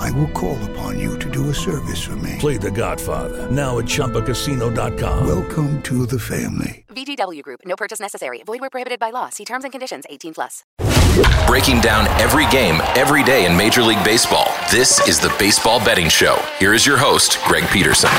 I will call upon you to do a service for me. Play The Godfather now at ChumbaCasino.com. Welcome to the family. VGW Group. No purchase necessary. Void where prohibited by law. See terms and conditions. 18 plus. Breaking down every game, every day in Major League Baseball. This is the Baseball Betting Show. Here is your host, Greg Peterson.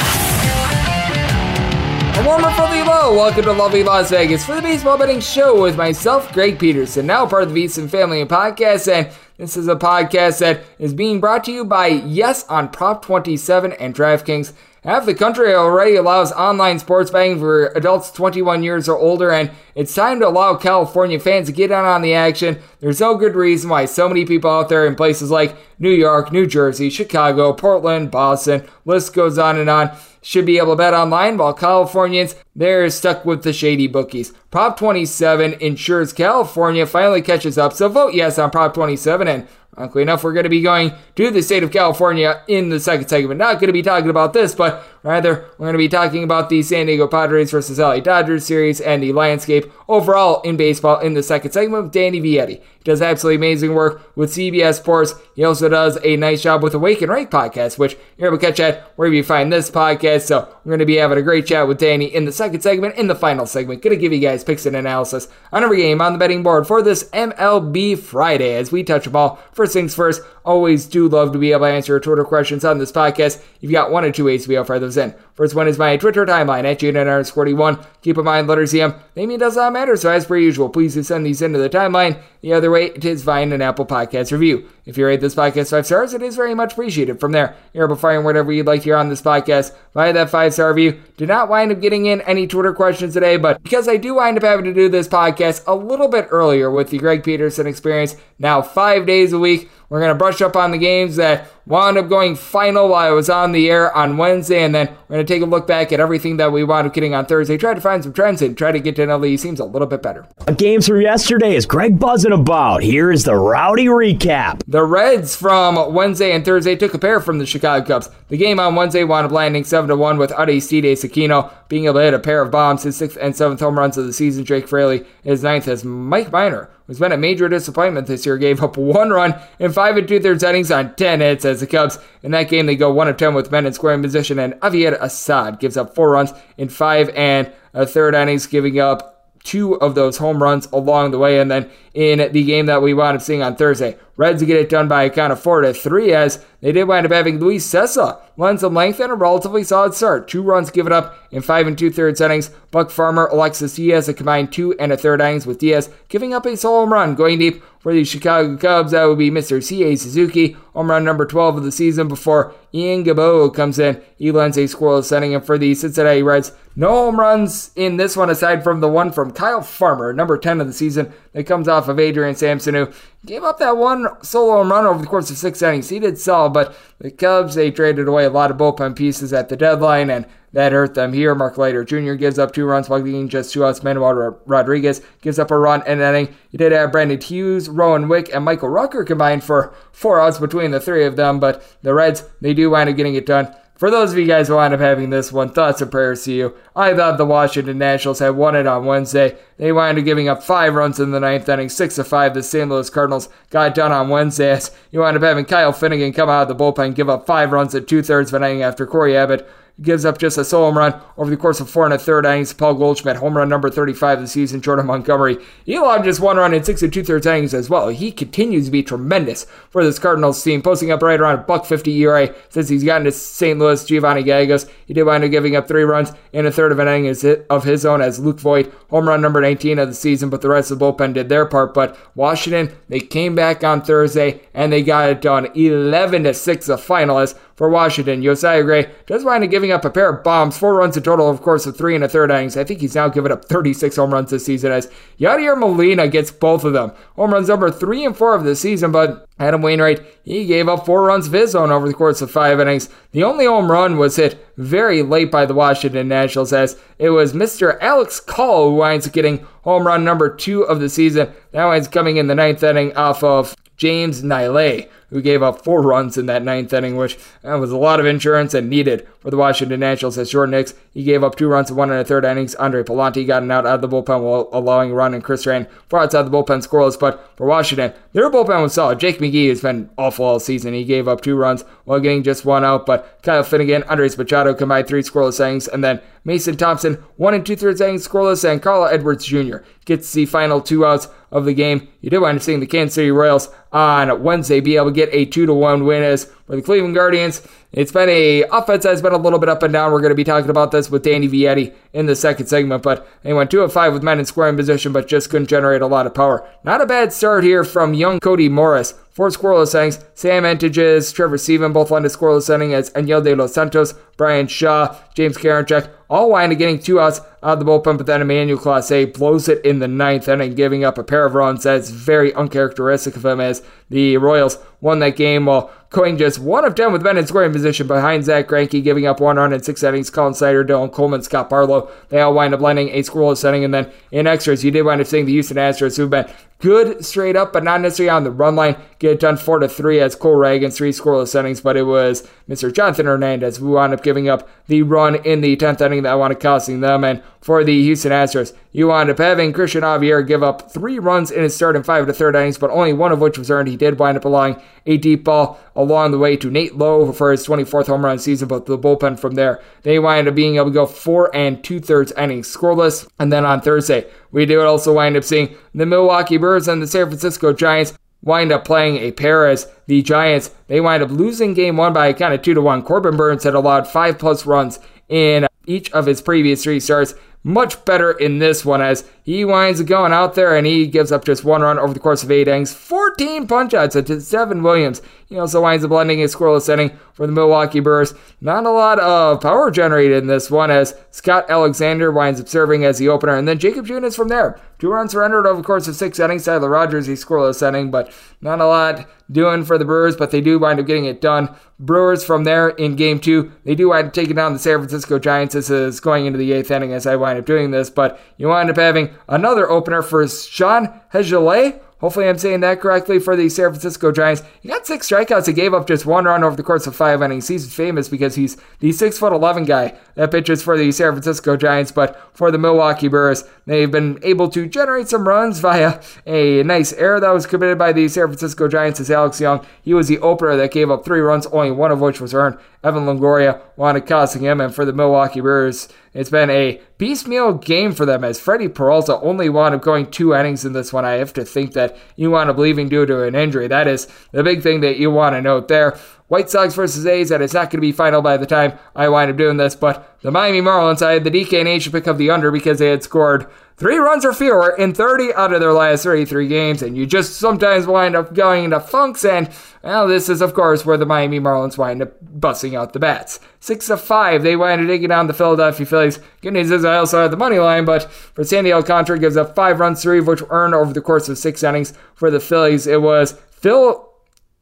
A warmer for the low. Welcome to lovely Las Vegas for the Baseball Betting Show with myself, Greg Peterson, now part of the VSiN Family Podcast. And this is a podcast that is being brought to you by Yes on Prop 27 and DraftKings. Half the country already allows online sports betting for adults 21 years or older, and it's time to allow California fans to get in on the action. There's no good reason why so many people out there in places like New York, New Jersey, Chicago, Portland, Boston, list goes on and on, should be able to bet online, while Californians, they're stuck with the shady bookies. Prop 27 ensures California finally catches up, so vote yes on Prop 27 and Luckily enough, we're going to be going to the state of California in the second segment. Not going to be talking about this, but rather we're going to be talking about the San Diego Padres versus LA Dodgers series and the landscape overall in baseball in the second segment with Danny Vietti. He does absolutely amazing work with CBS Sports. He also does a nice job with the Wake and Rake podcast, which you're able to catch at wherever you find this podcast. So we're going to be having a great chat with Danny in the second segment. In the final segment, going to give you guys picks and analysis on every game on the betting board for this MLB Friday as we touch them all. First things first, always do love to be able to answer your Twitter questions on this podcast. If you've got one or two ways to be able to in. First one is my Twitter timeline at JNR41. Keep in mind, letters EM. Naming does not matter, so as per usual, please do send these into the timeline. The other way, it is via an Apple Podcast review. If you rate this podcast five stars, it is very much appreciated. From there, you're able to in whatever you'd like to hear on this podcast via that five star review. Did not wind up getting in any Twitter questions today, but because I do wind up having to do this podcast a little bit earlier with the Greg Peterson experience, now five days a week, we're going to brush up on the games that wound up going final while I was on the air on Wednesday, and then we're going to take a look back at everything that we wound up getting on Thursday, try to find some trends and try to get to know these teams a little bit better. Games from yesterday is Greg buzzing about. Here is the rowdy recap. The Reds from Wednesday and Thursday took a pair from the Chicago Cubs. The game on Wednesday wound up landing 7 to 1 with Aristides Aquino being able to hit a pair of bombs, his sixth and seventh home runs of the season. Jake Fraley, his ninth, as Mike Minor who's been a major disappointment this year, gave up one run in five and two thirds innings on 10 hits as the Cubs. In that game, they go 1 of 10 with men in scoring position, and Javier Assad gives up four runs in five and a third innings, giving up two of those home runs along the way. And then in the game that we wound up seeing on Thursday, Reds get it done by a count of 4 to 3 as they did wind up having Luis Cessa lend some length and a relatively solid start. Two runs given up in five and two thirds innings. Buck Farmer, Alexis Diaz, a combined two and a third innings with Diaz giving up a solo run. Going deep for the Chicago Cubs, that would be Mr. Seiya Suzuki, home run number 12 of the season before Ian Gabo comes in. He lends a scoreless inning, and for the Cincinnati Reds, no home runs in this one aside from the one from Kyle Farmer, number 10 of the season, that comes off of Adrian Sampson, who gave up that one solo home run over the course of six innings. He did sell, but the Cubs, they traded away a lot of bullpen pieces at the deadline, and that hurt them here. Mark Leiter Jr. gives up two runs while getting just two outs. Manuel Rodriguez gives up a run and an inning. You did have Brandon Hughes, Rowan Wick, and Michael Rucker combined for four outs between the three of them, but the Reds, they do wind up getting it done. For those of you guys who wind up having this one, thoughts and prayers to you. I thought the Washington Nationals had won it on Wednesday. They wind up giving up five runs in the ninth inning, six to five. The St. Louis Cardinals got done on Wednesday you wind up having Kyle Finnegan come out of the bullpen, give up five runs at two thirds of an inning after Cory Abbott gives up just a solo home run over the course of four and a third innings. Paul Goldschmidt, home run number 35 of the season. Jordan Montgomery, he allowed just one run in six and two thirds innings as well. He continues to be tremendous for this Cardinals team, posting up right around a buck 50 ERA since he's gotten to St. Louis. Giovanny Gallegos, he did wind up giving up three runs in a third of an inning of his own as Luke Voit, home run number 19 of the season, but the rest of the bullpen did their part. But Washington, they came back on Thursday and they got it done 11 to 6 the final as for Washington. Josiah Gray does wind up giving up a pair of bombs, four runs in total, of course, of three and a third innings. I think he's now given up 36 home runs this season as Yadier Molina gets both of them. Home runs number three and four of the season, but Adam Wainwright, he gave up four runs of his own over the course of five innings. The only home run was hit very late by the Washington Nationals as it was Mr. Alex Call who winds up getting home run number two of the season. That one's coming in the ninth inning off of James Naile who gave up four runs in that ninth inning, which uh, was a lot of insurance and needed for the Washington Nationals. As Jordan Hicks, he gave up two runs in one and a third innings. Andre Pallante got an out out of the bullpen while allowing a run, and Chris Stratton four outside the bullpen scoreless. But for Washington, their bullpen was solid. Jake McGee has been awful all season. He gave up two runs while getting just one out, but Kyle Finnegan, Andres Machado combined three scoreless innings, and then Mason Thompson, one and two thirds innings scoreless, and Carl Edwards Jr. gets the final two outs of the game. You did wind up seeing the Kansas City Royals on Wednesday be able to get a two to one win as for the Cleveland Guardians. It's been a offense that's been a little bit up and down. We're going to be talking about this with Danny Vietti in the second segment, but they went two of five with men in scoring position, but just couldn't generate a lot of power. Not a bad start here from young Cody Morris. Four scoreless innings. Sam Hentges, Trevor Stephan both landed scoreless innings as Enyel De Los Santos, Bryan Shaw, James Karinchak all wind up getting two outs out of the bullpen, but then Emmanuel Clase blows it in the ninth inning, giving up a pair of runs that's very uncharacteristic of him as the Royals won that game while going just one of 10 with men in scoring position behind Zack Greinke, giving up one run in six innings. Collin Snider, Dylan Coleman, Scott Barlow, they all wind up landing a scoreless inning. And then in extras, you did wind up seeing the Houston Astros, who've been good straight up, but not necessarily on the run line. Get it done four to three as Cole Ragans, three scoreless innings, but it was Mr. Jonathan Hernandez who wound up giving up the run in the 10th inning that wound up costing them. And for the Houston Astros, you wound up having Cristian Javier give up three runs in his start in five to third innings, but only one of which was earned. He did wind up allowing a deep ball along the way to Nate Lowe for his 24th home run season, but the bullpen from there, they wind up being able to go four and two thirds innings scoreless. And then on Thursday, we did also wind up seeing the Milwaukee Brewers and the San Francisco Giants wind up playing a pair as the Giants, they wind up losing game one by a kind of two to one. Corbin Burnes had allowed five plus runs in each of his previous three starts much better in this one as he winds up going out there and he gives up just one run over the course of eight innings, 14 punchouts to Devin Williams. He also winds up landing a scoreless inning for the Milwaukee Brewers. Not a lot of power generated in this one as Scott Alexander winds up serving as the opener, and then Jakob Junis from there. Two runs surrendered over the course of six innings. Tyler Rogers, he scoreless inning, but not a lot doing for the Brewers, but they do wind up getting it done. Brewers from there in game two, they do wind up taking down the San Francisco Giants. This is going into the eighth inning as I wind up doing this, but you wind up having another opener for Sean Hegelet Hopefully, I'm saying that correctly for the San Francisco Giants. He got six strikeouts. He gave up just one run over the course of five innings. He's famous because he's the six foot eleven guy that pitches for the San Francisco Giants. But for the Milwaukee Brewers, they've been able to generate some runs via a nice error that was committed by the San Francisco Giants. As Alex Young, he was the opener that gave up three runs, only one of which was earned. Evan Longoria wanted costing him, and for the Milwaukee Brewers, It's been a piecemeal game for them as Freddy Peralta only wound up going two innings in this one. I have to think that you wound up leaving due to an injury. That is the big thing that you want to note there. White Sox versus A's, and it's not going to be final by the time I wind up doing this, but the Miami Marlins, I had the DK and H to pick up the under because they had scored three runs or fewer in 30 out of their last 33 games, and you just sometimes wind up going into funks, and well, this is, of course, where the Miami Marlins wind up busting out the bats. Six of five, they wind up taking down the Philadelphia Phillies. Good news is I also had the money line, but for Sandy Alcantara gives up five runs, three of which earned over the course of six innings for the Phillies. It was Phil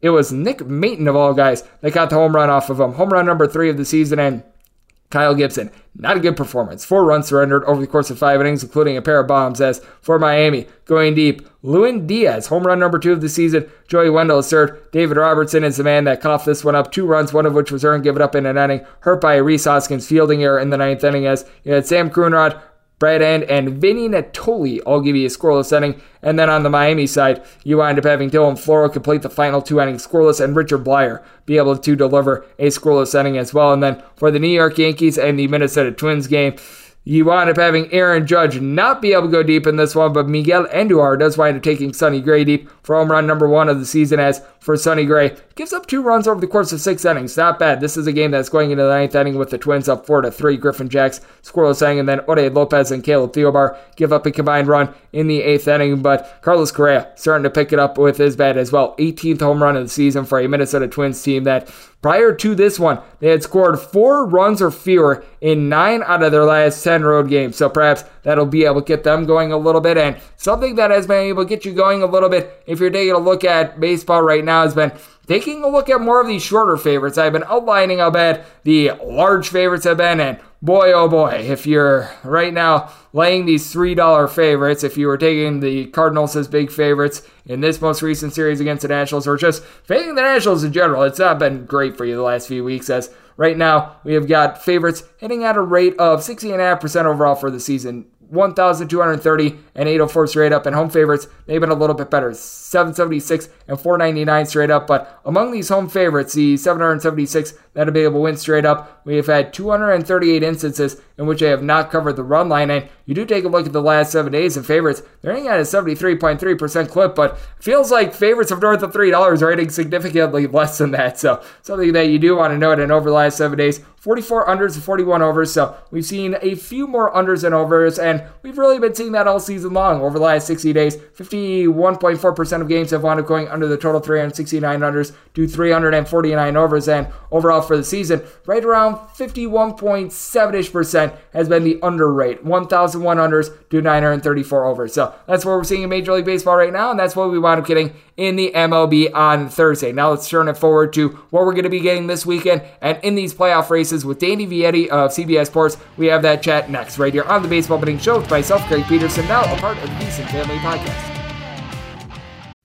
it was Nick Maton of all guys that got the home run off of him. Home run number three of the season, and Kyle Gibson, not a good performance. Four runs surrendered over the course of five innings, including a pair of bombs. As for Miami, going deep, Lewin Diaz, home run number two of the season. Joey Wendle is third. David Robertson is the man that coughed this one up. Two runs, one of which was earned, given up in an inning. Hurt by a Rhys Hoskins fielding error in the ninth inning. As you had Sam Coonrod, Brad Hand, and Vinny Nittoli all give you a scoreless inning. And then on the Miami side, you wind up having Dylan Floro complete the final two innings scoreless and Richard Bleier be able to deliver a scoreless inning as well. And then for the New York Yankees and the Minnesota Twins game, you wind up having Aaron Judge not be able to go deep in this one, but Miguel Andujar does wind up taking Sonny Gray deep for home run number one of the season. As for Sonny Gray, gives up two runs over the course of six innings. Not bad. This is a game that's going into the ninth inning with the Twins up four to three. Griffin Jax scoreless inning, and then Ode Lopez and Caleb Thielbar give up a combined run in the eighth inning. But Carlos Correa starting to pick it up with his bat as well. 18th home run of the season for a Minnesota Twins team that Prior to this one, they had scored four runs or fewer in nine out of their last 10 road games. So perhaps that'll be able to get them going a little bit. And something that has been able to get you going a little bit, if you're taking a look at baseball right now, has been taking a look at more of these shorter favorites. I've been outlining how bad the large favorites have been. And boy, oh boy, if you're right now laying these $3 favorites, if you were taking the Cardinals as big favorites in this most recent series against the Nationals, or just fading the Nationals in general, it's not been great for you the last few weeks as right now we have got favorites hitting at a rate of 60.5% overall for the season. 1,230 and 804 straight up. And home favorites, they've been a little bit better. 776 and 499 straight up. But among these home favorites, the 776 that have been able to win straight up, we have had 238 instances in which they have not covered the run line. And you do take a look at the last seven days of favorites, they're hitting at a 73.3% clip, but feels like favorites of north of $3 are hitting significantly less than that. So something that you do want to note. And over the last seven days, 44 unders and 41 overs. So we've seen a few more unders and overs, and we've really been seeing that all season long. Over the last 60 days, 51.4% of games have wound up going under the total 369 unders to 349 overs, and overall for the season, right around 51.7ish percent has been the under rate. 1,001 unders to 934 overs. So that's what we're seeing in Major League Baseball right now, and that's what we wound up getting in the MLB on Thursday. Now let's turn it forward to what we're going to be getting this weekend and in these playoff races with Danny Vietti of CBS Sports. We have that chat next, right here on the Baseball Betting Show with myself, Greg Peterson, now a part of the VSiN Family Podcast.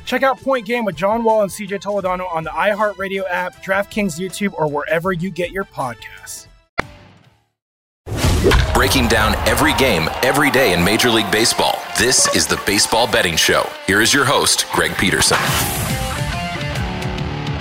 Check out Point Game with John Wall and CJ Toledano on the iHeartRadio app, DraftKings YouTube, or wherever you get your podcasts. Breaking down every game, every day in Major League Baseball. This is the Baseball Betting Show. Here is your host, Greg Peterson.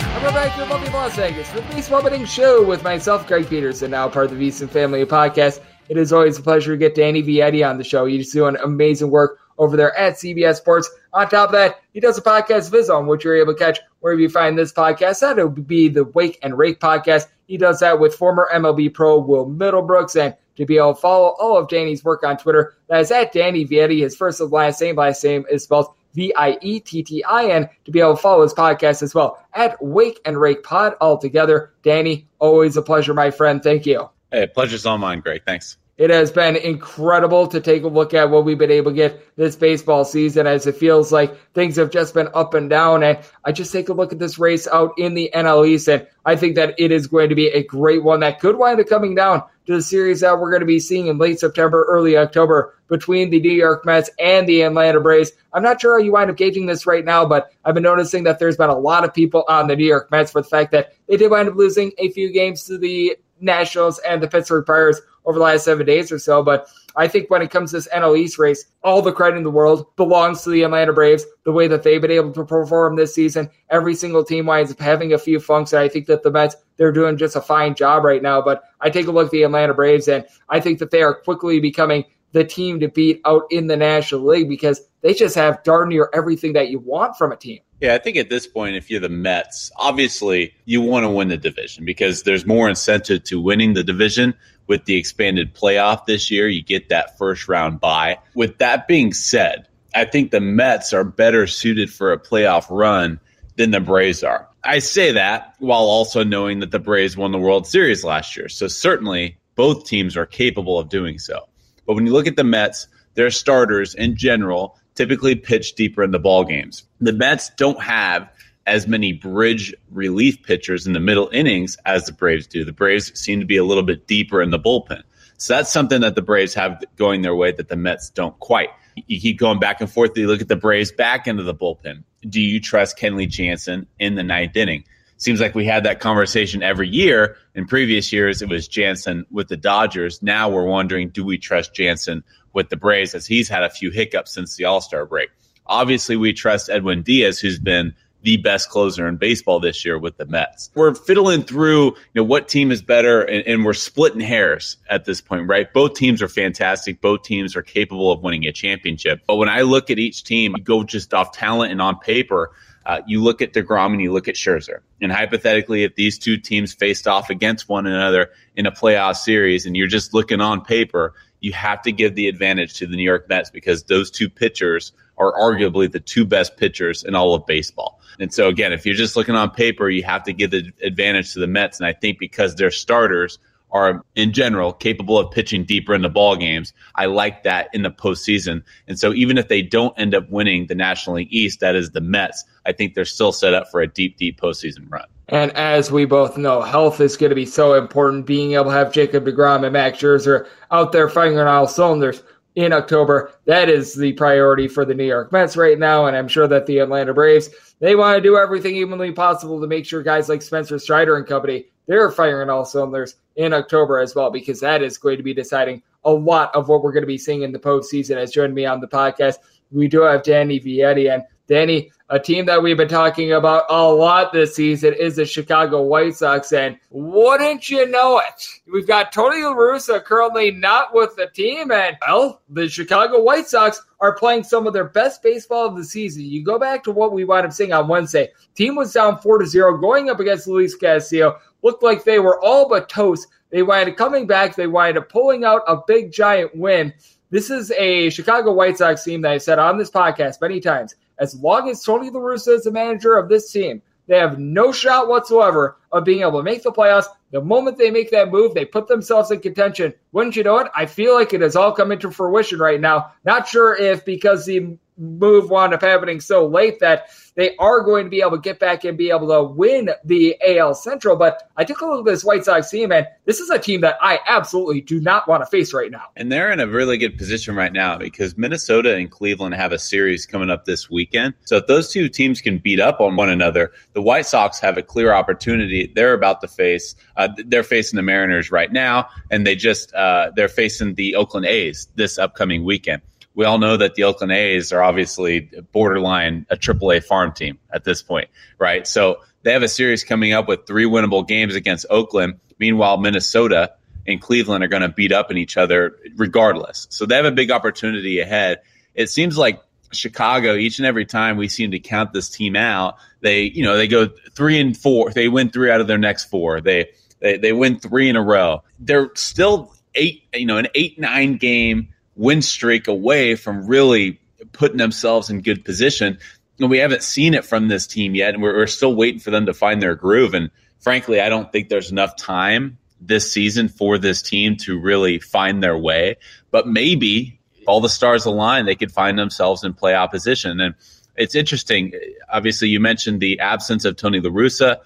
And we're back to lovely Las Vegas for the Baseball Betting Show with myself, Greg Peterson, now part of the VSiN Family Podcast. It is always a pleasure to get Danny Vietti on the show. He's doing amazing work over there at CBS Sports. On top of that, he does a podcast visit on which you're able to catch wherever you find this podcast. That would be the Wake and Rake podcast. He does that with former MLB pro Will Middlebrooks. And to be able to follow all of Danny's work on Twitter, that is at Danny Vietti. His first and last name, last name is spelled V I E T T I N to be able to follow his podcast as well at Wake and Rake Pod all together. Danny, always a pleasure, my friend. Thank you. Hey, pleasure's all mine, Greg. Thanks. It has been incredible to take a look at what we've been able to get this baseball season as it feels like things have just been up and down. And I just take a look at this race out in the NL East, and I think that it is going to be a great one that could wind up coming down to the series that we're going to be seeing in late September, early October between the New York Mets and the Atlanta Braves. I'm not sure how you wind up gauging this right now, but I've been noticing that there's been a lot of people on the New York Mets for the fact that they did wind up losing a few games to the Nationals and the Pittsburgh Pirates over the last seven days or so. But I think when it comes to this NL East race, all the credit in the world belongs to the Atlanta Braves. The way that they've been able to perform this season, every single team winds up having a few funks. And I think that the Mets, they're doing just a fine job right now. But I take a look at the Atlanta Braves, and I think that they are quickly becoming the team to beat out in the National League because they just have darn near everything that you want from a team. Yeah, I think at this point, if you're the Mets, obviously you want to win the division because there's more incentive to winning the division with the expanded playoff this year. You get that first round bye. With that being said, I think the Mets are better suited for a playoff run than the Braves are. I say that while also knowing that the Braves won the World Series last year. So certainly both teams are capable of doing so. But when you look at the Mets, their starters in general typically pitch deeper in the ball games. The Mets don't have as many bridge relief pitchers in the middle innings as the Braves do. The Braves seem to be a little bit deeper in the bullpen. So that's something that the Braves have going their way that the Mets don't quite. You keep going back and forth. You look at the Braves back into the bullpen. Do you trust Kenley Jansen in the ninth inning? Seems like we had that conversation every year. In previous years, it was Jansen with the Dodgers. Now we're wondering, do we trust Jansen with the Braves as he's had a few hiccups since the All Star break? Obviously, we trust Edwin Diaz, who's been the best closer in baseball this year with the Mets. We're fiddling through, you know, what team is better, and, and, we're splitting hairs at this point, right? Both teams are fantastic. Both teams are capable of winning a championship. But when I look at each team, you go just off talent and on paper. Uh, you look at DeGrom and you look at Scherzer. And hypothetically, if these two teams faced off against one another in a playoff series and you're just looking on paper, you have to give the advantage to the New York Mets because those two pitchers are arguably the two best pitchers in all of baseball. And so, again, if you're just looking on paper, you have to give the advantage to the Mets. And I think because their starters are, in general, capable of pitching deeper in the ball games, I like that in the postseason. And so, even if they don't end up winning the National League East, that is the Mets, I think they're still set up for a deep, deep postseason run. And as we both know, health is going to be so important. Being able to have Jacob DeGrom and Max Scherzer out there firing on all cylinders in October, that is the priority for the New York Mets right now. And I'm sure that the Atlanta Braves, they want to do everything humanly possible to make sure guys like Spencer Strider and company, they're firing all cylinders in October as well, because that is going to be deciding a lot of what we're going to be seeing in the postseason As joined me on the podcast. We do have Danny Vietti. And Danny, a team that we've been talking about a lot this season is the Chicago White Sox. And wouldn't you know it? We've got Tony La Russa currently not with the team. And, well, the Chicago White Sox are playing some of their best baseball of the season. You go back to what we wound up seeing on Wednesday. Team was down 4 to 0 going up against Luis Castillo. Looked like they were all but toast. They wind up coming back. They wind up pulling out a big giant win. This is a Chicago White Sox team that I said on this podcast many times. As long as Tony La Russa is the manager of this team, they have no shot whatsoever of being able to make the playoffs. The moment they make that move, they put themselves in contention. Wouldn't you know it? I feel like it has all come into fruition right now. Not sure if because the move wound up happening so late that they are going to be able to get back and be able to win the AL Central. But I took a look at this White Sox team, and this is a team that I absolutely do not want to face right now. And they're in a really good position right now because Minnesota and Cleveland have a series coming up this weekend. So if those two teams can beat up on one another, the White Sox have a clear opportunity. They're about to face, uh, they're facing the Mariners right now, and they just, uh, they're facing the Oakland A's this upcoming weekend we all know that the Oakland A's are obviously borderline a AAA farm team at this point, right? So they have a series coming up with three winnable games against Oakland. Meanwhile, Minnesota and Cleveland are going to beat up in each other regardless. So they have a big opportunity ahead. It seems like Chicago, each and every time we seem to count this team out, they, you know, they go three and four. They win three out of their next four. They, they, they win three in a row. They're still eight, you know, an eight, nine game win streak away from really putting themselves in good position. And we haven't seen it from this team yet, and we're, we're still waiting for them to find their groove. And frankly, I don't think there's enough time this season for this team to really find their way. But maybe all the stars align, they could find themselves in play opposition. And it's interesting. Obviously, you mentioned the absence of Tony La Russa.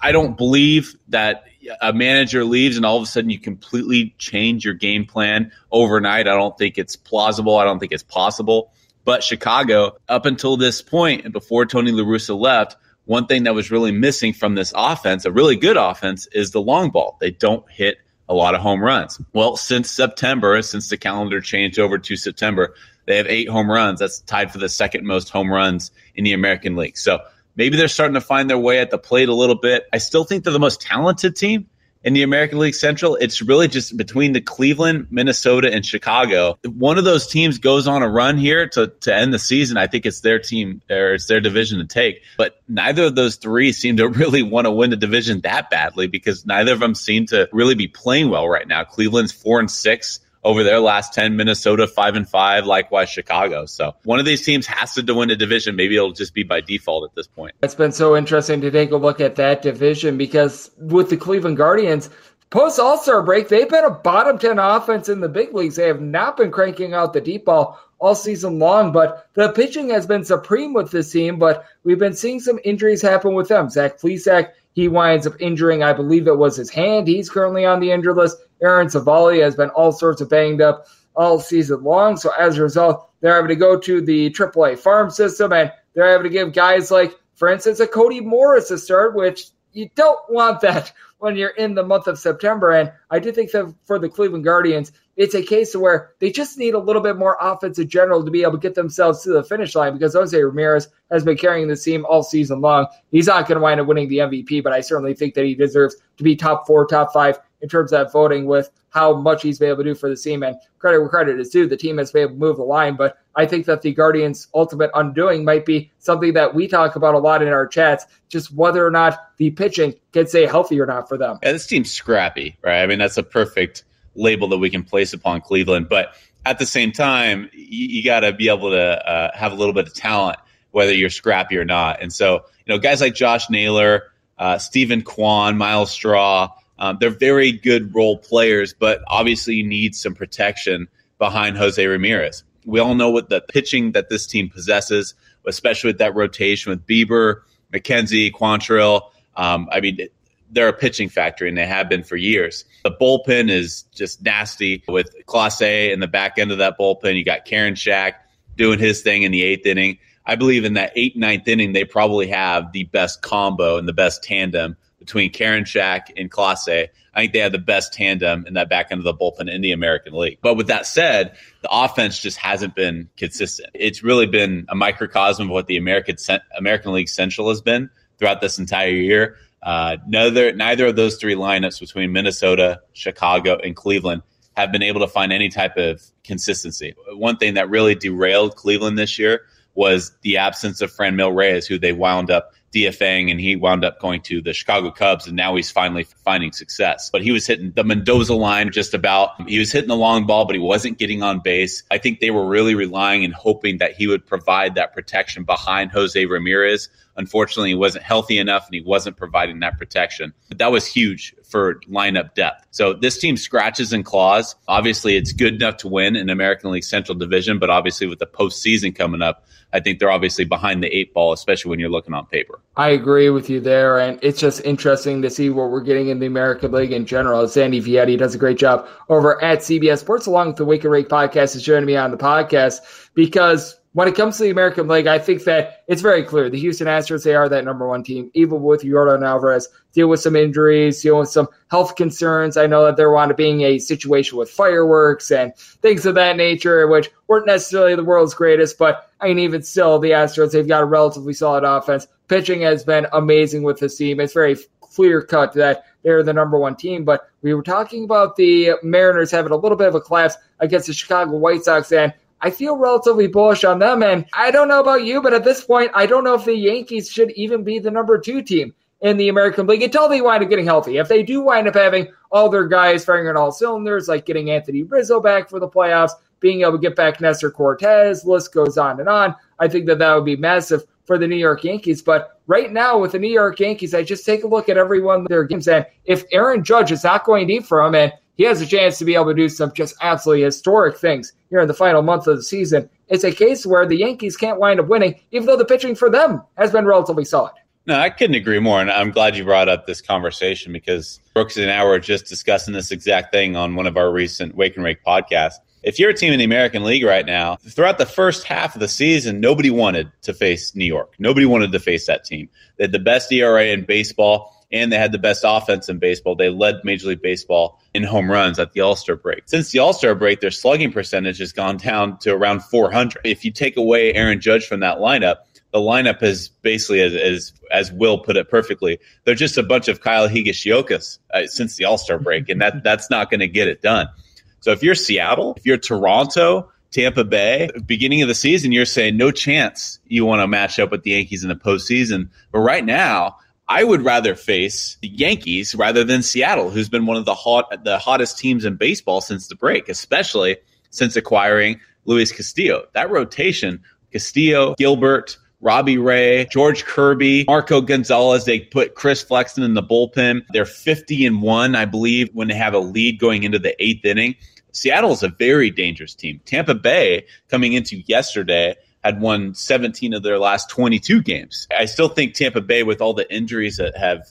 I don't believe that a manager leaves and all of a sudden you completely change your game plan overnight. I don't think it's plausible. I don't think it's possible. But Chicago, up until this point and before Tony La Russa left, one thing that was really missing from this offense, a really good offense, is the long ball. They don't hit a lot of home runs. Well, since September, since the calendar changed over to September, they have eight home runs. That's tied for the second most home runs in the American League. So Maybe they're starting to find their way at the plate a little bit. I still think they're the most talented team in the American League Central. It's really just between the Cleveland, Minnesota, and Chicago. one of those teams goes on a run here to, to end the season, I think it's their team or it's their division to take. But neither of those three seem to really want to win the division that badly because neither of them seem to really be playing well right now. Cleveland's four and six over their last 10 minnesota 5 and 5 likewise chicago. So one of these teams has to win a division. Maybe it'll just be by default at this point. It's been so interesting to take a look at that division because with the cleveland guardians post all-star break they've been a bottom 10 offense in the big leagues. They have not been cranking out the deep ball all season long but the pitching has been supreme with this team but we've been seeing some injuries happen with them. Zach Plesac, he winds up injuring, I believe it was his hand. He's currently on the injured list. Aaron Civale has been all sorts of banged up all season long. So as a result, they're having to go to the AAA farm system and they're having to give guys like, for instance, a Cody Morris a start, which you don't want that when you're in the month of September. And I do think that for the Cleveland Guardians, it's a case where they just need a little bit more offense in general to be able to get themselves to the finish line because Jose Ramirez has been carrying the team all season long. He's not going to wind up winning the MVP, but I certainly think that he deserves to be top four, top five in terms of voting with how much he's been able to do for the team. And credit where credit is due, the team has been able to move the line. But I think that the Guardians' ultimate undoing might be something that we talk about a lot in our chats, just whether or not the pitching can stay healthy or not for them. Yeah, this team's scrappy, right? I mean, that's a perfect label that we can place upon Cleveland. But at the same time, you, you got to be able to uh, have a little bit of talent, whether you're scrappy or not. And so, you know, guys like Josh Naylor, uh, Steven Kwan, Myles Straw, um, they're very good role players, but obviously you need some protection behind Jose Ramirez. We all know what the pitching that this team possesses, especially with that rotation with Bieber, McKenzie, Quantrill. Um, I mean, they're a pitching factory, and they have been for years. The bullpen is just nasty with Clase in the back end of that bullpen. You got Karinchak doing his thing in the eighth inning. I believe in that eighth, ninth inning, they probably have the best combo and the best tandem between Karinchak and Clase. I think they have the best tandem in that back end of the bullpen in the American League. But with that said, the offense just hasn't been consistent. It's really been a microcosm of what the American American League Central has been throughout this entire year. Uh, neither neither of those three lineups between Minnesota, Chicago, and Cleveland have been able to find any type of consistency. One thing that really derailed Cleveland this year was the absence of Fran Franmil Reyes, who they wound up DFAing and he wound up going to the Chicago Cubs and now he's finally finding success. But he was hitting the Mendoza line just about. He was hitting the long ball, but he wasn't getting on base. I think they were really relying and hoping that he would provide that protection behind Jose Ramirez. Unfortunately, he wasn't healthy enough and he wasn't providing that protection. But that was huge for lineup depth. So this team scratches and claws. Obviously, it's good enough to win an American League Central Division, but obviously with the postseason coming up, I think they're obviously behind the eight ball, especially when you're looking on paper. I agree with you there, and it's just interesting to see what we're getting in the American League in general. Sandy Vietti does a great job over at CBS Sports, along with the Wake and Rake podcast, is joining me on the podcast because when it comes to the American League, I think that it's very clear. The Houston Astros, they are that number one team, even with Yordan Alvarez, deal with some injuries, deal with some health concerns. I know that they're wound up being a situation with fireworks and things of that nature, which weren't necessarily the world's greatest, but I mean, even still, the Astros, they've got a relatively solid offense. Pitching has been amazing with this team. It's very clear cut that they're the number one team. But we were talking about the Mariners having a little bit of a collapse against the Chicago White Sox, and I feel relatively bullish on them. And I don't know about you, but at this point, I don't know if the Yankees should even be the number two team in the American League until they wind up getting healthy. If they do wind up having all their guys firing on all cylinders, like getting Anthony Rizzo back for the playoffs, being able to get back Nestor Cortes, list goes on and on. I think that that would be massive for the New York Yankees. But right now, with the New York Yankees, I just take a look at every one of their games. And if Aaron Judge is not going deep for them and he has a chance to be able to do some just absolutely historic things here in the final month of the season. It's a case where the Yankees can't wind up winning, even though the pitching for them has been relatively solid. No, I couldn't agree more. And I'm glad you brought up this conversation because Brooks and I were just discussing this exact thing on one of our recent Wake and Rake podcasts. If you're a team in the American League right now, throughout the first half of the season, nobody wanted to face New York. Nobody wanted to face that team. They had the best ERA in baseball and they had the best offense in baseball. They led Major League Baseball in home runs at the All Star break. Since the All Star break, their slugging percentage has gone down to around 400. If you take away Aaron Judge from that lineup, the lineup is basically, as, as, as Will put it perfectly, they're just a bunch of Kyle Higashiokas uh, since the All Star break, and that that's not going to get it done. So if you're Seattle, if you're Toronto, Tampa Bay, beginning of the season, you're saying no chance you want to match up with the Yankees in the postseason. But right now, I would rather face the Yankees rather than Seattle, who's been one of the hot the hottest teams in baseball since the break, especially since acquiring Luis Castillo. That rotation, Castillo, Gilbert, Robbie Ray, George Kirby, Marco Gonzalez. They put Chris Flexen in the bullpen. They're 50 and 1, I believe, when they have a lead going into the eighth inning. Seattle is a very dangerous team. Tampa Bay, coming into yesterday, had won 17 of their last 22 games. I still think Tampa Bay, with all the injuries that have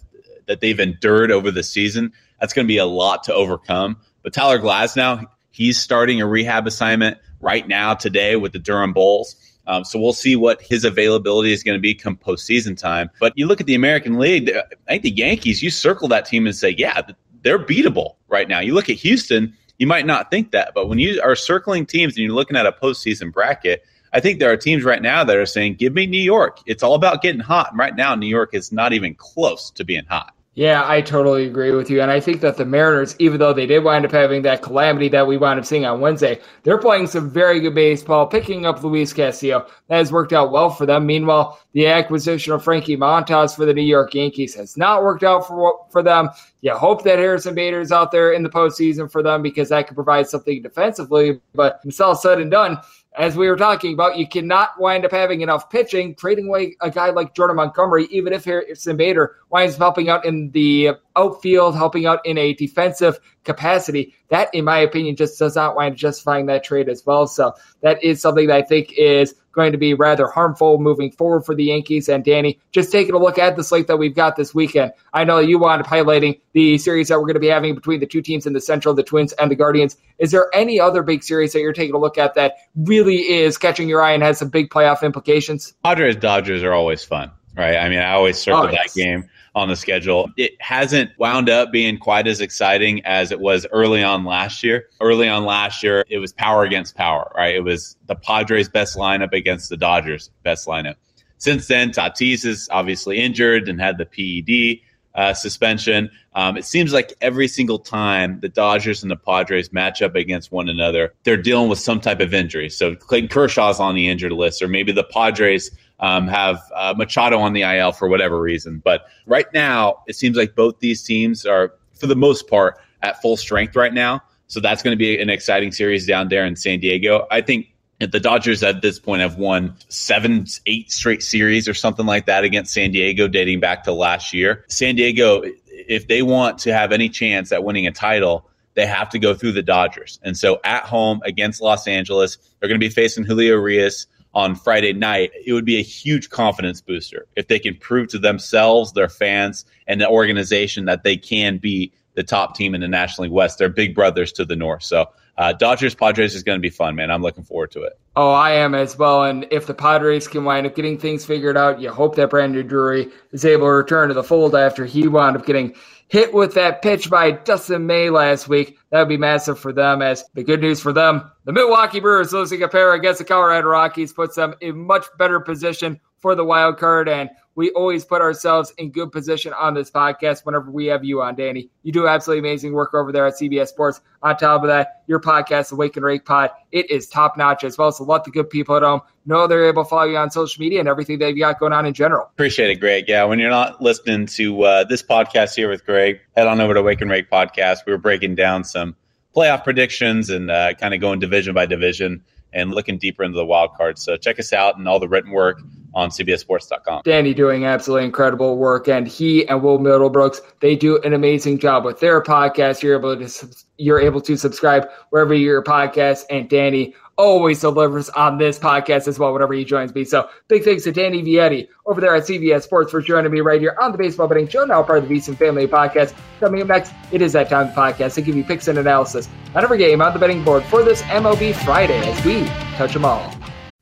that they've endured over the season, that's going to be a lot to overcome. But Tyler Glasnow, he's starting a rehab assignment right now today with the Durham Bulls. Um, so we'll see what his availability is going to be come postseason time. But you look at the American League, I think the Yankees, you circle that team and say, yeah, they're beatable right now. You look at Houston, you might not think that, but when you are circling teams and you're looking at a postseason bracket, I think there are teams right now that are saying, give me New York. It's all about getting hot. And right now, New York is not even close to being hot. Yeah, I totally agree with you. And I think that the Mariners, even though they did wind up having that calamity that we wound up seeing on Wednesday, they're playing some very good baseball, picking up Luis Castillo. That has worked out well for them. Meanwhile, the acquisition of Frankie Montas for the New York Yankees has not worked out for, for them. You hope that Harrison Bader is out there in the postseason for them because that could provide something defensively. But it's all said and done, as we were talking about, you cannot wind up having enough pitching, trading away a guy like Jordan Montgomery, even if Harrison Bader winds up helping out in the outfield, helping out in a defensive capacity. That, in my opinion, just does not wind up justifying that trade as well. So that is something that I think is going to be rather harmful moving forward for the Yankees. And Danny, just taking a look at the slate that we've got this weekend. I know you wound up highlighting the series that we're going to be having between the two teams in the Central, the Twins and the Guardians. Is there any other big series that you're taking a look at that really is catching your eye and has some big playoff implications? Padres Dodgers are always fun, right? I mean, I always circle oh, yes. that game on the schedule. It hasn't wound up being quite as exciting as it was early on last year. Early on last year, it was power against power, right? It was the Padres' best lineup against the Dodgers' best lineup. Since then, Tatis is obviously injured and had the PED uh, suspension. Um, it seems like every single time the Dodgers and the Padres match up against one another, they're dealing with some type of injury. So Clayton Kershaw's on the injured list, or maybe the Padres um, have uh, Machado on the IL for whatever reason. But right now, it seems like both these teams are, for the most part, at full strength right now. So that's going to be an exciting series down there in San Diego. I think the Dodgers at this point have won seven, eight straight series or something like that against San Diego dating back to last year. San Diego, if they want to have any chance at winning a title, they have to go through the Dodgers. And so at home against Los Angeles, they're going to be facing Julio Urias on Friday night. It would be a huge confidence booster if they can prove to themselves, their fans, and the organization that they can be the top team in the National League West. They're big brothers to the North. So uh, Dodgers Padres is going to be fun, man. I'm looking forward to it. Oh, I am as well. And if the Padres can wind up getting things figured out, you hope that Brandon Drury is able to return to the fold after he wound up getting hit with that pitch by Dustin May last week. That would be massive for them. As the good news for them, the Milwaukee Brewers losing a pair against the Colorado Rockies puts them in much better position for the wild card. And we always put ourselves in good position on this podcast whenever we have you on, Danny. You do absolutely amazing work over there at CBS Sports. On top of that, your podcast, the Wake and Rake Pod, it is top notch as well. So let the good people at home know they're able to follow you on social media and everything they've got going on in general. Appreciate it, Greg. Yeah, when you're not listening to uh, this podcast here with Greg, head on over to Wake and Rake Podcast. We were breaking down some playoff predictions and uh, kind of going division by division and looking deeper into the wild cards. So check us out and all the written work on CBSSports.com. Danny doing absolutely incredible work, and he and Will Middlebrooks they do an amazing job with their podcast. You're able to you're able to subscribe wherever your podcast, and Danny always delivers on this podcast as well whenever he joins me. So big thanks to Danny Vietti over there at CBS Sports for joining me right here on the Baseball Betting Show, now part of the VSiN Family Podcast. Coming up next, it is that time of podcast to give you picks and analysis on every game on the betting board for this MLB Friday as we touch them all.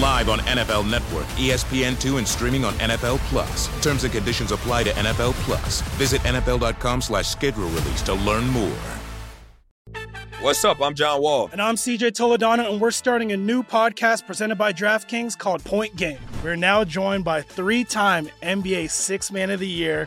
Live on NFL Network, E ESPN2, and streaming on NFL Plus. Terms and conditions apply to NFL Plus. Visit NFL.com slash schedule release to learn more. What's up? I'm John Wall. And I'm CJ Toledano, and we're starting a new podcast presented by DraftKings called Point Game. We're now joined by three time NBA Six Man of the Year,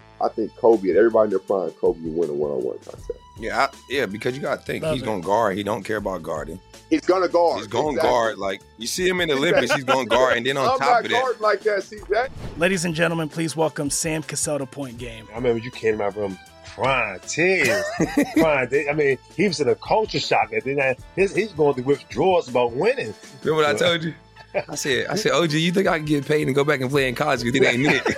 I think Kobe and everybody in their prime, Kobe would win a one-on-one contest. Yeah, I, yeah, because you got to think Love he's going to guard. He don't care about guarding. He's gonna guard. He's going to Exactly. guard. Like you see him in the Olympics, he's going to guard, and then on I'm top not of that, like that, CJ. Ladies and gentlemen, please welcome Sam Cassell to Point Game. I remember you came to my room crying, tears, crying. They- I mean, he was in a culture shock. And then his, he's going through withdrawals about winning. remember what I told you? I said, I said, OG, you think I can get paid and go back and play in college? Because it ain't it.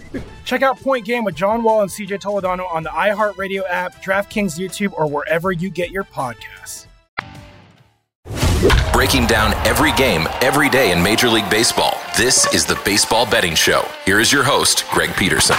Check out Point Game with John Wall and CJ Toledano on the iHeartRadio app, DraftKings YouTube, or wherever you get your podcasts. Breaking down every game, every day in Major League Baseball. This is the Baseball Betting Show. Here is your host, Greg Peterson.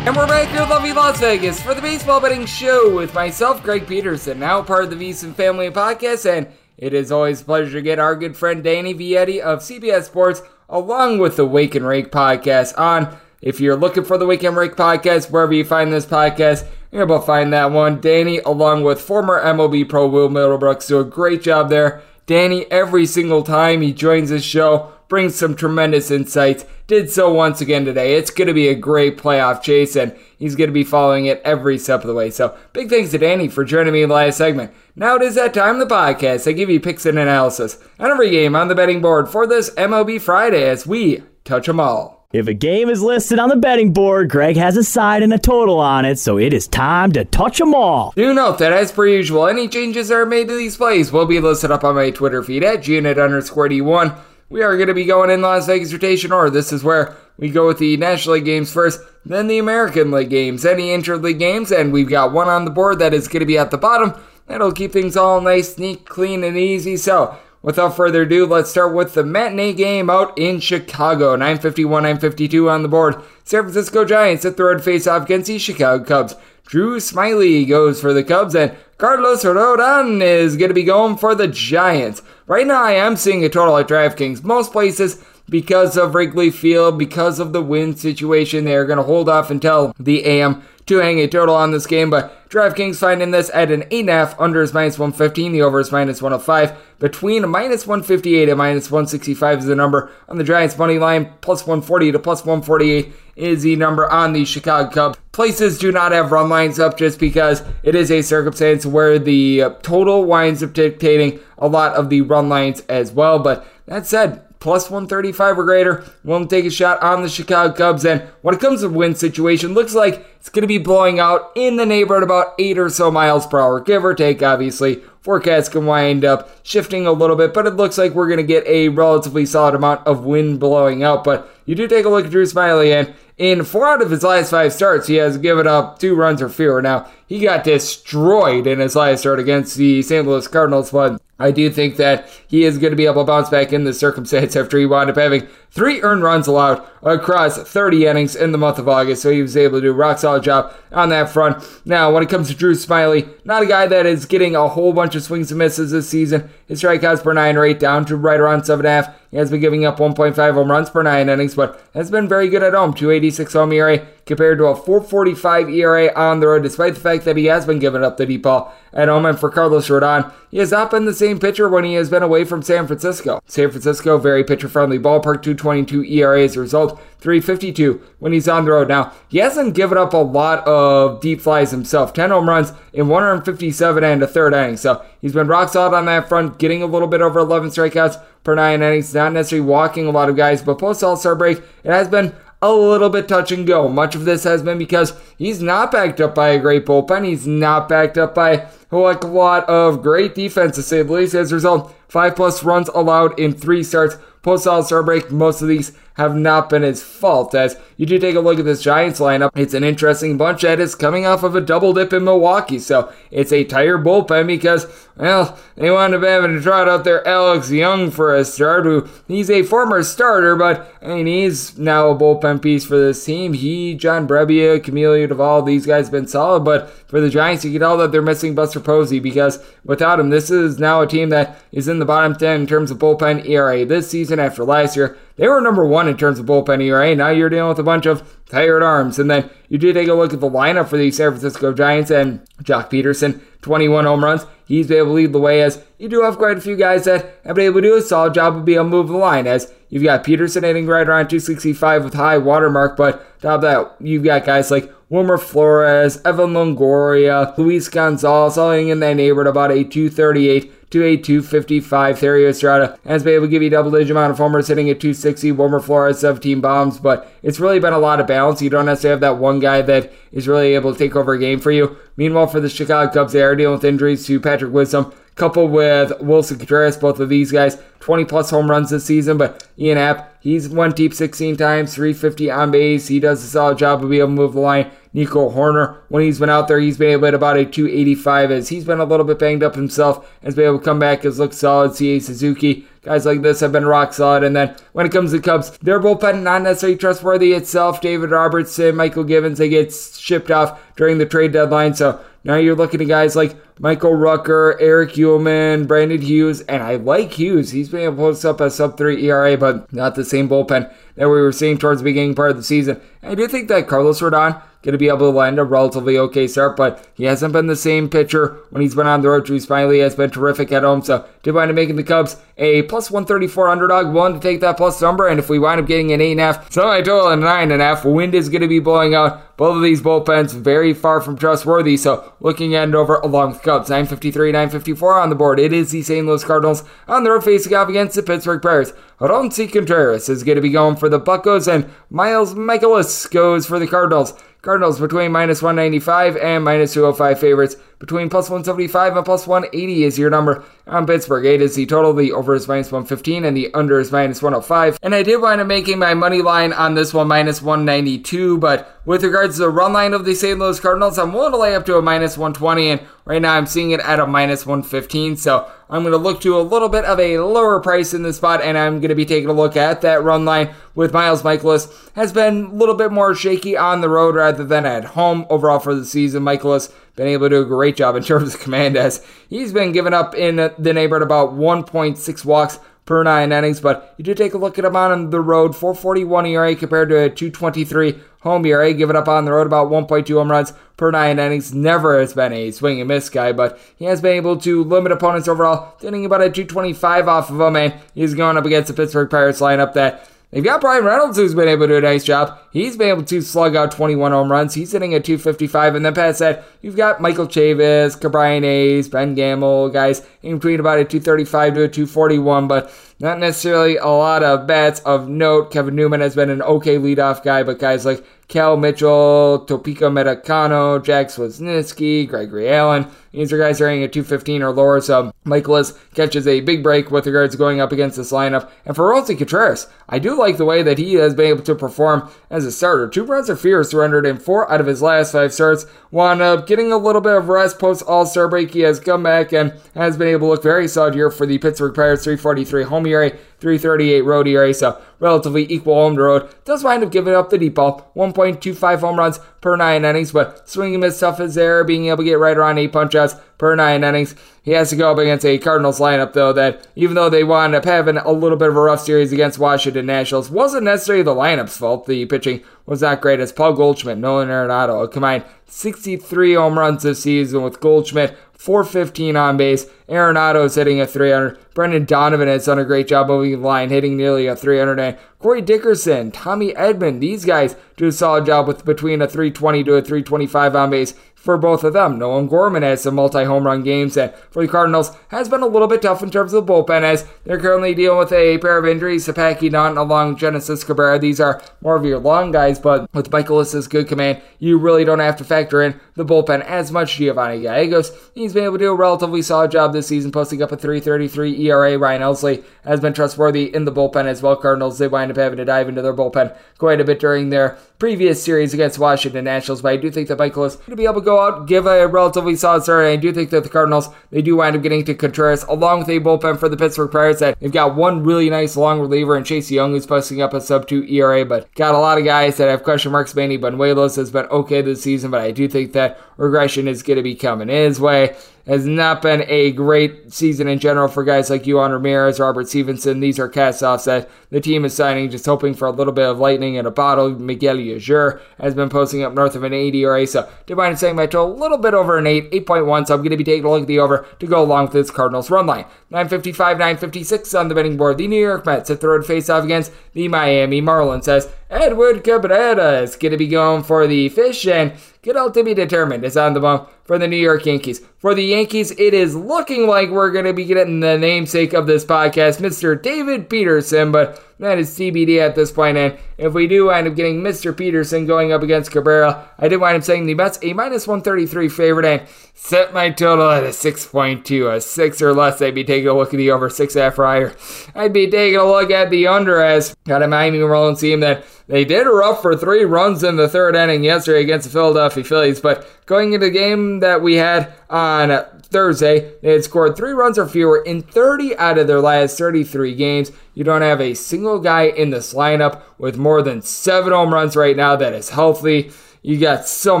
And we're back here in lovely Las Vegas for the Baseball Betting Show with myself, Greg Peterson, now part of the VSiN Family Podcast, and it is always a pleasure to get our good friend Danny Vietti of CBS Sports along with the Wake and Rake podcast on. If you're looking for the Wake and Rake podcast, wherever you find this podcast, you're able to find that one. Danny, along with former MLB pro Will Middlebrooks, do a great job there. Danny, every single time he joins this show, brings some tremendous insights. Did so once again today. It's going to be a great playoff chase, and he's going to be following it every step of the way. So, big thanks to Danny for joining me in the last segment. Now it is that time of the podcast. I give you picks and analysis on every game on the betting board for this MLB Friday as we touch them all. If a game is listed on the betting board, Greg has a side and a total on it, so it is time to touch them all. Do note that, as per usual, any changes that are made to these plays will be listed up on my Twitter feed at GNet underscore D1. We are going to be going in Las Vegas rotation order. This is where we go with the National League games first, then the American League games, any interleague games, and we've got one on the board that is going to be at the bottom. That'll keep things all nice, neat, clean, and easy. So, Without further ado, let's start with the matinee game out in Chicago. 951, 952 on the board. San Francisco Giants at the road face off against the Chicago Cubs. Drew Smyly goes for the Cubs, and Carlos Rodon is going to be going for the Giants. Right now, I am seeing a total at DraftKings. Most places, because of Wrigley Field, because of the wind situation, they're going to hold off until the AM to hang a total on this game, but DraftKings finding this at an 8.5, under is minus 115, the over is minus 105. Between minus 158 and minus 165 is the number on the Giants money line, plus 140 to plus 148 is the number on the Chicago Cubs. Places do not have run lines up just because it is a circumstance where the uh, total winds up dictating a lot of the run lines as well. But that said, plus 135 or greater. Willing to take a shot on the Chicago Cubs. And when it comes to wind situation, looks like it's going to be blowing out in the neighborhood about 8 or so miles per hour, give or take, obviously. Forecast can wind up shifting a little bit, but it looks like we're going to get a relatively solid amount of wind blowing out. But you do take a look at Drew Smyly, and in four out of his last five starts, he has given up two runs or fewer. Now, he got destroyed in his last start against the St. Louis Cardinals, but I do think that he is going to be able to bounce back in this circumstance after he wound up having three earned runs allowed across 30 innings in the month of August. So he was able to do a rock solid job on that front. Now, when it comes to Drew Smyly, not a guy that is getting a whole bunch of swings and misses this season. His strikeouts per nine rate down to right around 7.5. He has been giving up 1.5 home runs per nine innings, but has been very good at home. 286 home ERA compared to a 445 ERA on the road, despite the fact that he has been giving up the deep ball at home. And for Carlos Rodon, he has not been the same pitcher when he has been away from San Francisco. San Francisco, very pitcher friendly ballpark, 222 ERA as a result. 352 when he's on the road. Now, he hasn't given up a lot of deep flies himself. 10 home runs in 157 and a third inning. So he's been rock solid on that front, getting a little bit over 11 strikeouts per nine innings. Not necessarily walking a lot of guys, but post All Star break, it has been a little bit touch and go. Much of this has been because he's not backed up by a great bullpen. He's not backed up by like a lot of great defense, to say the least. As a result, five plus runs allowed in three starts post All Star break. Most of these have not been his fault. As you do take a look at this Giants lineup, it's an interesting bunch that is coming off of a double dip in Milwaukee. So it's a tired bullpen because, well, they wound up having to trot out there Alex Young for a start, who he's a former starter, but I mean, he's now a bullpen piece for this team. He, John Brebbia, Camilo Doval, these guys have been solid, but for the Giants, you can tell that they're missing Buster Posey because without him, this is now a team that is in the bottom 10 in terms of bullpen ERA this season after last year. They were number one in terms of bullpen ERA. Now you're dealing with a bunch of tired arms. And then you do take a look at the lineup for the San Francisco Giants and Joc Pederson, 21 home runs. He's been able to lead the way as you do have quite a few guys that have been able to do a solid job of being able to move the line. As you've got Pederson hitting right around 265 with high watermark, but top of that, you've got guys like Wilmer Flores, Evan Longoria, Luis Gonzalez, all in that neighborhood about a 238 to a 255. Thairo Estrada has been able to give you double digit amount of homers, hitting at 260. Wilmer Flores, 17 bombs, but it's really been a lot of balance. You don't necessarily have that one guy that is really able to take over a game for you. Meanwhile, for the Chicago Cubs, they are dealing with injuries to Patrick Wisdom, coupled with Willson Contreras, both of these guys, 20 plus home runs this season. But Ian Happ, he's went deep 16 times, 350 on base. He does a solid job of being able to move the line. Nico Hoerner, when he's been out there, he's been able to hit about a 285 as he's been a little bit banged up himself, has been able to come back, has looked solid. Seiya Suzuki, guys like this have been rock solid. And then when it comes to Cubs, their bullpen not necessarily trustworthy itself. David Robertson, Mychal Givens, they get shipped off during the trade deadline. So now you're looking at guys like Michael Rucker, Erich Uelmen, Brandon Hughes, and I like Hughes. He's been able to post up a sub 3 ERA, but not the same bullpen that we were seeing towards the beginning part of the season. I do think that Carlos Rodon going to be able to land a relatively okay start, but he hasn't been the same pitcher when he's been on the road. Drew Smyly has been terrific at home, so did wind up making the Cubs a plus 134 underdog, willing to take that plus number, and if we wind up getting an 8.5, so I total a 9.5, wind is going to be blowing out both of these bullpens very far from trustworthy, so looking at it over along with Cubs, 953, 954 on the board. It is the St. Louis Cardinals on the road facing off against the Pittsburgh Pirates. Roansy Contreras is going to be going for the Buccos, and Miles Mikolas goes for the Cardinals. Cardinals between minus 195 and minus 205 favorites. Between plus 175 and plus 180 is your number on Pittsburgh. 8 is the total. The over is minus 115 and the under is minus 105. And I did wind up making my money line on this one minus 192. But with regards to the run line of the St. Louis Cardinals, I'm willing to lay up to a minus 120. And right now I'm seeing it at a minus 115. So I'm going to look to a little bit of a lower price in this spot, and I'm going to be taking a look at that run line with Miles Mikolas. Has been a little bit more shaky on the road rather than at home overall for the season. Mikolas been able to do a great job in terms of command as he's been giving up in the neighborhood about 1.6 walks per nine innings, but you do take a look at him on the road, 441 ERA compared to a 223 home ERA, giving up on the road about 1.2 home runs per nine innings. Never has been a swing and miss guy, but he has been able to limit opponents overall, getting about a 225 off of him, and he's going up against the Pittsburgh Pirates lineup that They've got Bryan Reynolds, who's been able to do a nice job. He's been able to slug out 21 home runs. He's hitting at 255. And then past that, you've got Michael Chavis, Hayes, Ben Gamel, guys in between about a 235 to a 241, but not necessarily a lot of bats of note. Kevin Newman has been an okay leadoff guy, but guys like Cal Mitchell, Tucupita Marcano, Jack Suwinski, Gregory Allen. These are guys hitting at 215 or lower, so Mikolas catches a big break with regards to going up against this lineup. And for Roansy Contreras, I do like the way that he has been able to perform as a starter. Two runs or fewer surrendered in four out of his last five starts. Wound up getting a little bit of rest post All Star break. He has come back and has been able to look very solid here for the Pittsburgh Pirates. 343 home ERA, 338 road ERA, so relatively equal home to road. Does wind up giving up the deep ball, 1.25 home runs per nine innings, but swinging as stuff is there, being able to get right around eight punch outs per nine innings. He has to go up against a Cardinals lineup, though, that even though they wound up having a little bit of a rough series against Washington Nationals, wasn't necessarily the lineup's fault. The pitching was not great as Paul Goldschmidt, Nolan Arenado combined 63 home runs this season with Goldschmidt 415 on base. Arenado's hitting a 300. Brendan Donovan has done a great job moving the line, hitting nearly a 300. And Corey Dickerson, Tommy Edman, these guys do a solid job with between a 320 to a 325 on base for both of them. Nolan Gorman has some multi home run games and for the Cardinals has been a little bit tough in terms of the bullpen as they're currently dealing with a pair of injuries. to Packy Naughton along Genesis Cabrera. These are more of your long guys, but with Mikolas's good command, you really don't have to factor in the bullpen as much. Giovanny Gallegos, he's been able to do a relatively solid job this season, posting up a 333 ERA. Ryan Helsley has been trustworthy in the bullpen as well. Cardinals, they wind up having to dive into their bullpen quite a bit during their previous series against Washington Nationals, but I do think that Michael is going to be able to go out, give a relatively solid start. I do think that the Cardinals, they do wind up getting to Contreras along with a bullpen for the Pittsburgh Pirates that they've got one really nice long reliever in Chase Young who's posting up a sub 2 ERA, but got a lot of guys that have question marks. Manny Banuelos has been okay this season, but I do think that regression is going to be coming his way has not been a great season in general for guys like Yohan Ramirez, Robert Stephenson. These are cast offs that the team is signing, just hoping for a little bit of lightning in a bottle. Miguel Yajur has been posting up north of an 80 ERA, so Divine saying my total a little bit over an 8, 8.1, so I'm going to be taking a look at the over to go along with this Cardinals run line. 955, 956 on the betting board. The New York Mets have thrown face off against the Miami Marlins as Edward Cabrera is going to be going for the fish, and good all to be determined is on the bump for the New York Yankees. For the Yankees, it is looking like we're going to be getting the namesake of this podcast, Mr. David Peterson, but that is TBD at this point. And if we do wind up getting Mr. Peterson going up against Cabrera, I did wind up saying the Mets a minus 133 favorite and set my total at a 6.2. A 6 or less, I'd be taking a look at the over 6 half higher. I'd be taking a look at the under as got a Miami Marlins team that they did rough for three runs in the third inning yesterday against the Philadelphia Phillies, but going into the game that we had on Thursday, they had scored three runs or fewer in 30 out of their last 33 games. You don't have a single guy in this lineup with more than seven home runs right now that is healthy. You got so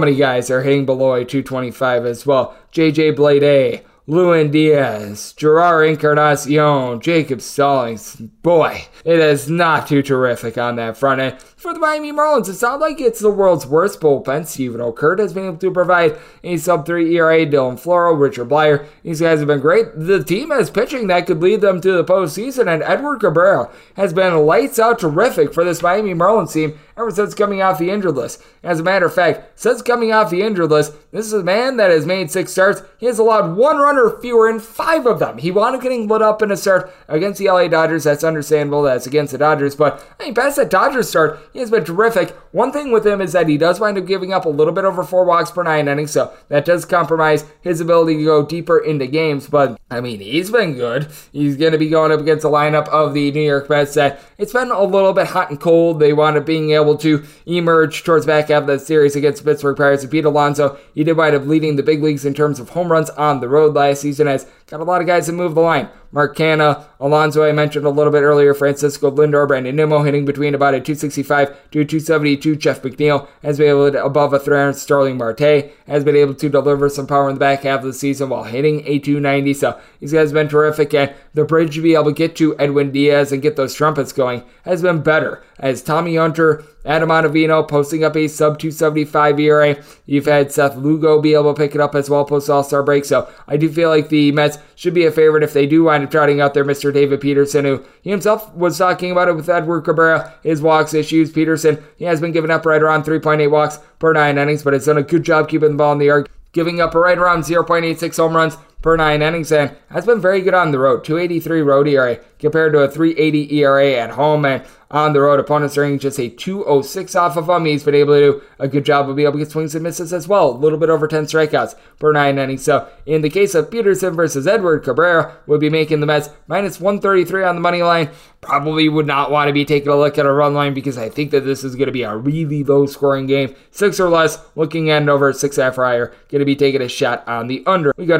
many guys that are hitting below a 225 as well. JJ Bleday, Lewin Diaz, Jerar Encarnacion, Jacob Stallings. Boy, it is not too terrific on that front end. For the Miami Marlins, it sounds like it's the world's worst bullpen. Steven Okert has been able to provide a sub 3 ERA. Dylan Floro, Richard Bleier, these guys have been great. The team has pitching that could lead them to the postseason, and Edward Cabrera has been lights out terrific for this Miami Marlins team ever since coming off the injured list. As a matter of fact, since coming off the injured list, this is a man that has made six starts. He has allowed one runner fewer in five of them. He wound up getting lit up in a start against the LA Dodgers. That's understandable. That's against the Dodgers. But I mean, past that Dodgers start, he has been terrific. One thing with him is that he does wind up giving up a little bit over four walks per nine innings, so that does compromise his ability to go deeper into games. But I mean, he's been good. He's going to be going up against the lineup of the New York Mets that it's been a little bit hot and cold. They wound up being able to emerge towards back half of the series against Pittsburgh Pirates. And Pete Alonso, he did wind up leading the big leagues in terms of home runs on the road last season as got a lot of guys that move the line. Mark Canha, Alonso, I mentioned a little bit earlier, Francisco Lindor, Brandon Nimmo hitting between about a 265 to 272. Jeff McNeil has been able to above a 300. Starling Marte has been able to deliver some power in the back half of the season while hitting a 290. So these guys have been terrific, and the bridge to be able to get to Edwin Diaz and get those trumpets going has been better. As Tommy Hunter, Adam Ottavino posting up a sub 275 ERA. You've had Seth Lugo be able to pick it up as well post All Star break. So I do feel like the Mets should be a favorite if they do wind up trotting out there Mr. David Peterson, who he himself was talking about it with Edward Cabrera, his walks issues. Peterson, he has been giving up right around 3.8 walks per nine innings, but has done a good job keeping the ball in the yard, giving up right around 0.86 home runs per nine innings and has been very good on the road. 283 road ERA compared to a 380 ERA at home. And on the road. Opponents are just a 206 off of him. He's been able to do a good job of being able to get swings and misses as well. A little bit over 10 strikeouts per nine innings. So in the case of Peterson versus Edward Cabrera, would be making the Mets minus 133 on the money line. Probably would not want to be taking a look at a run line because I think that this is going to be a really low scoring game. Six or less, looking at over six half higher. Going to be taking a shot on the under. We go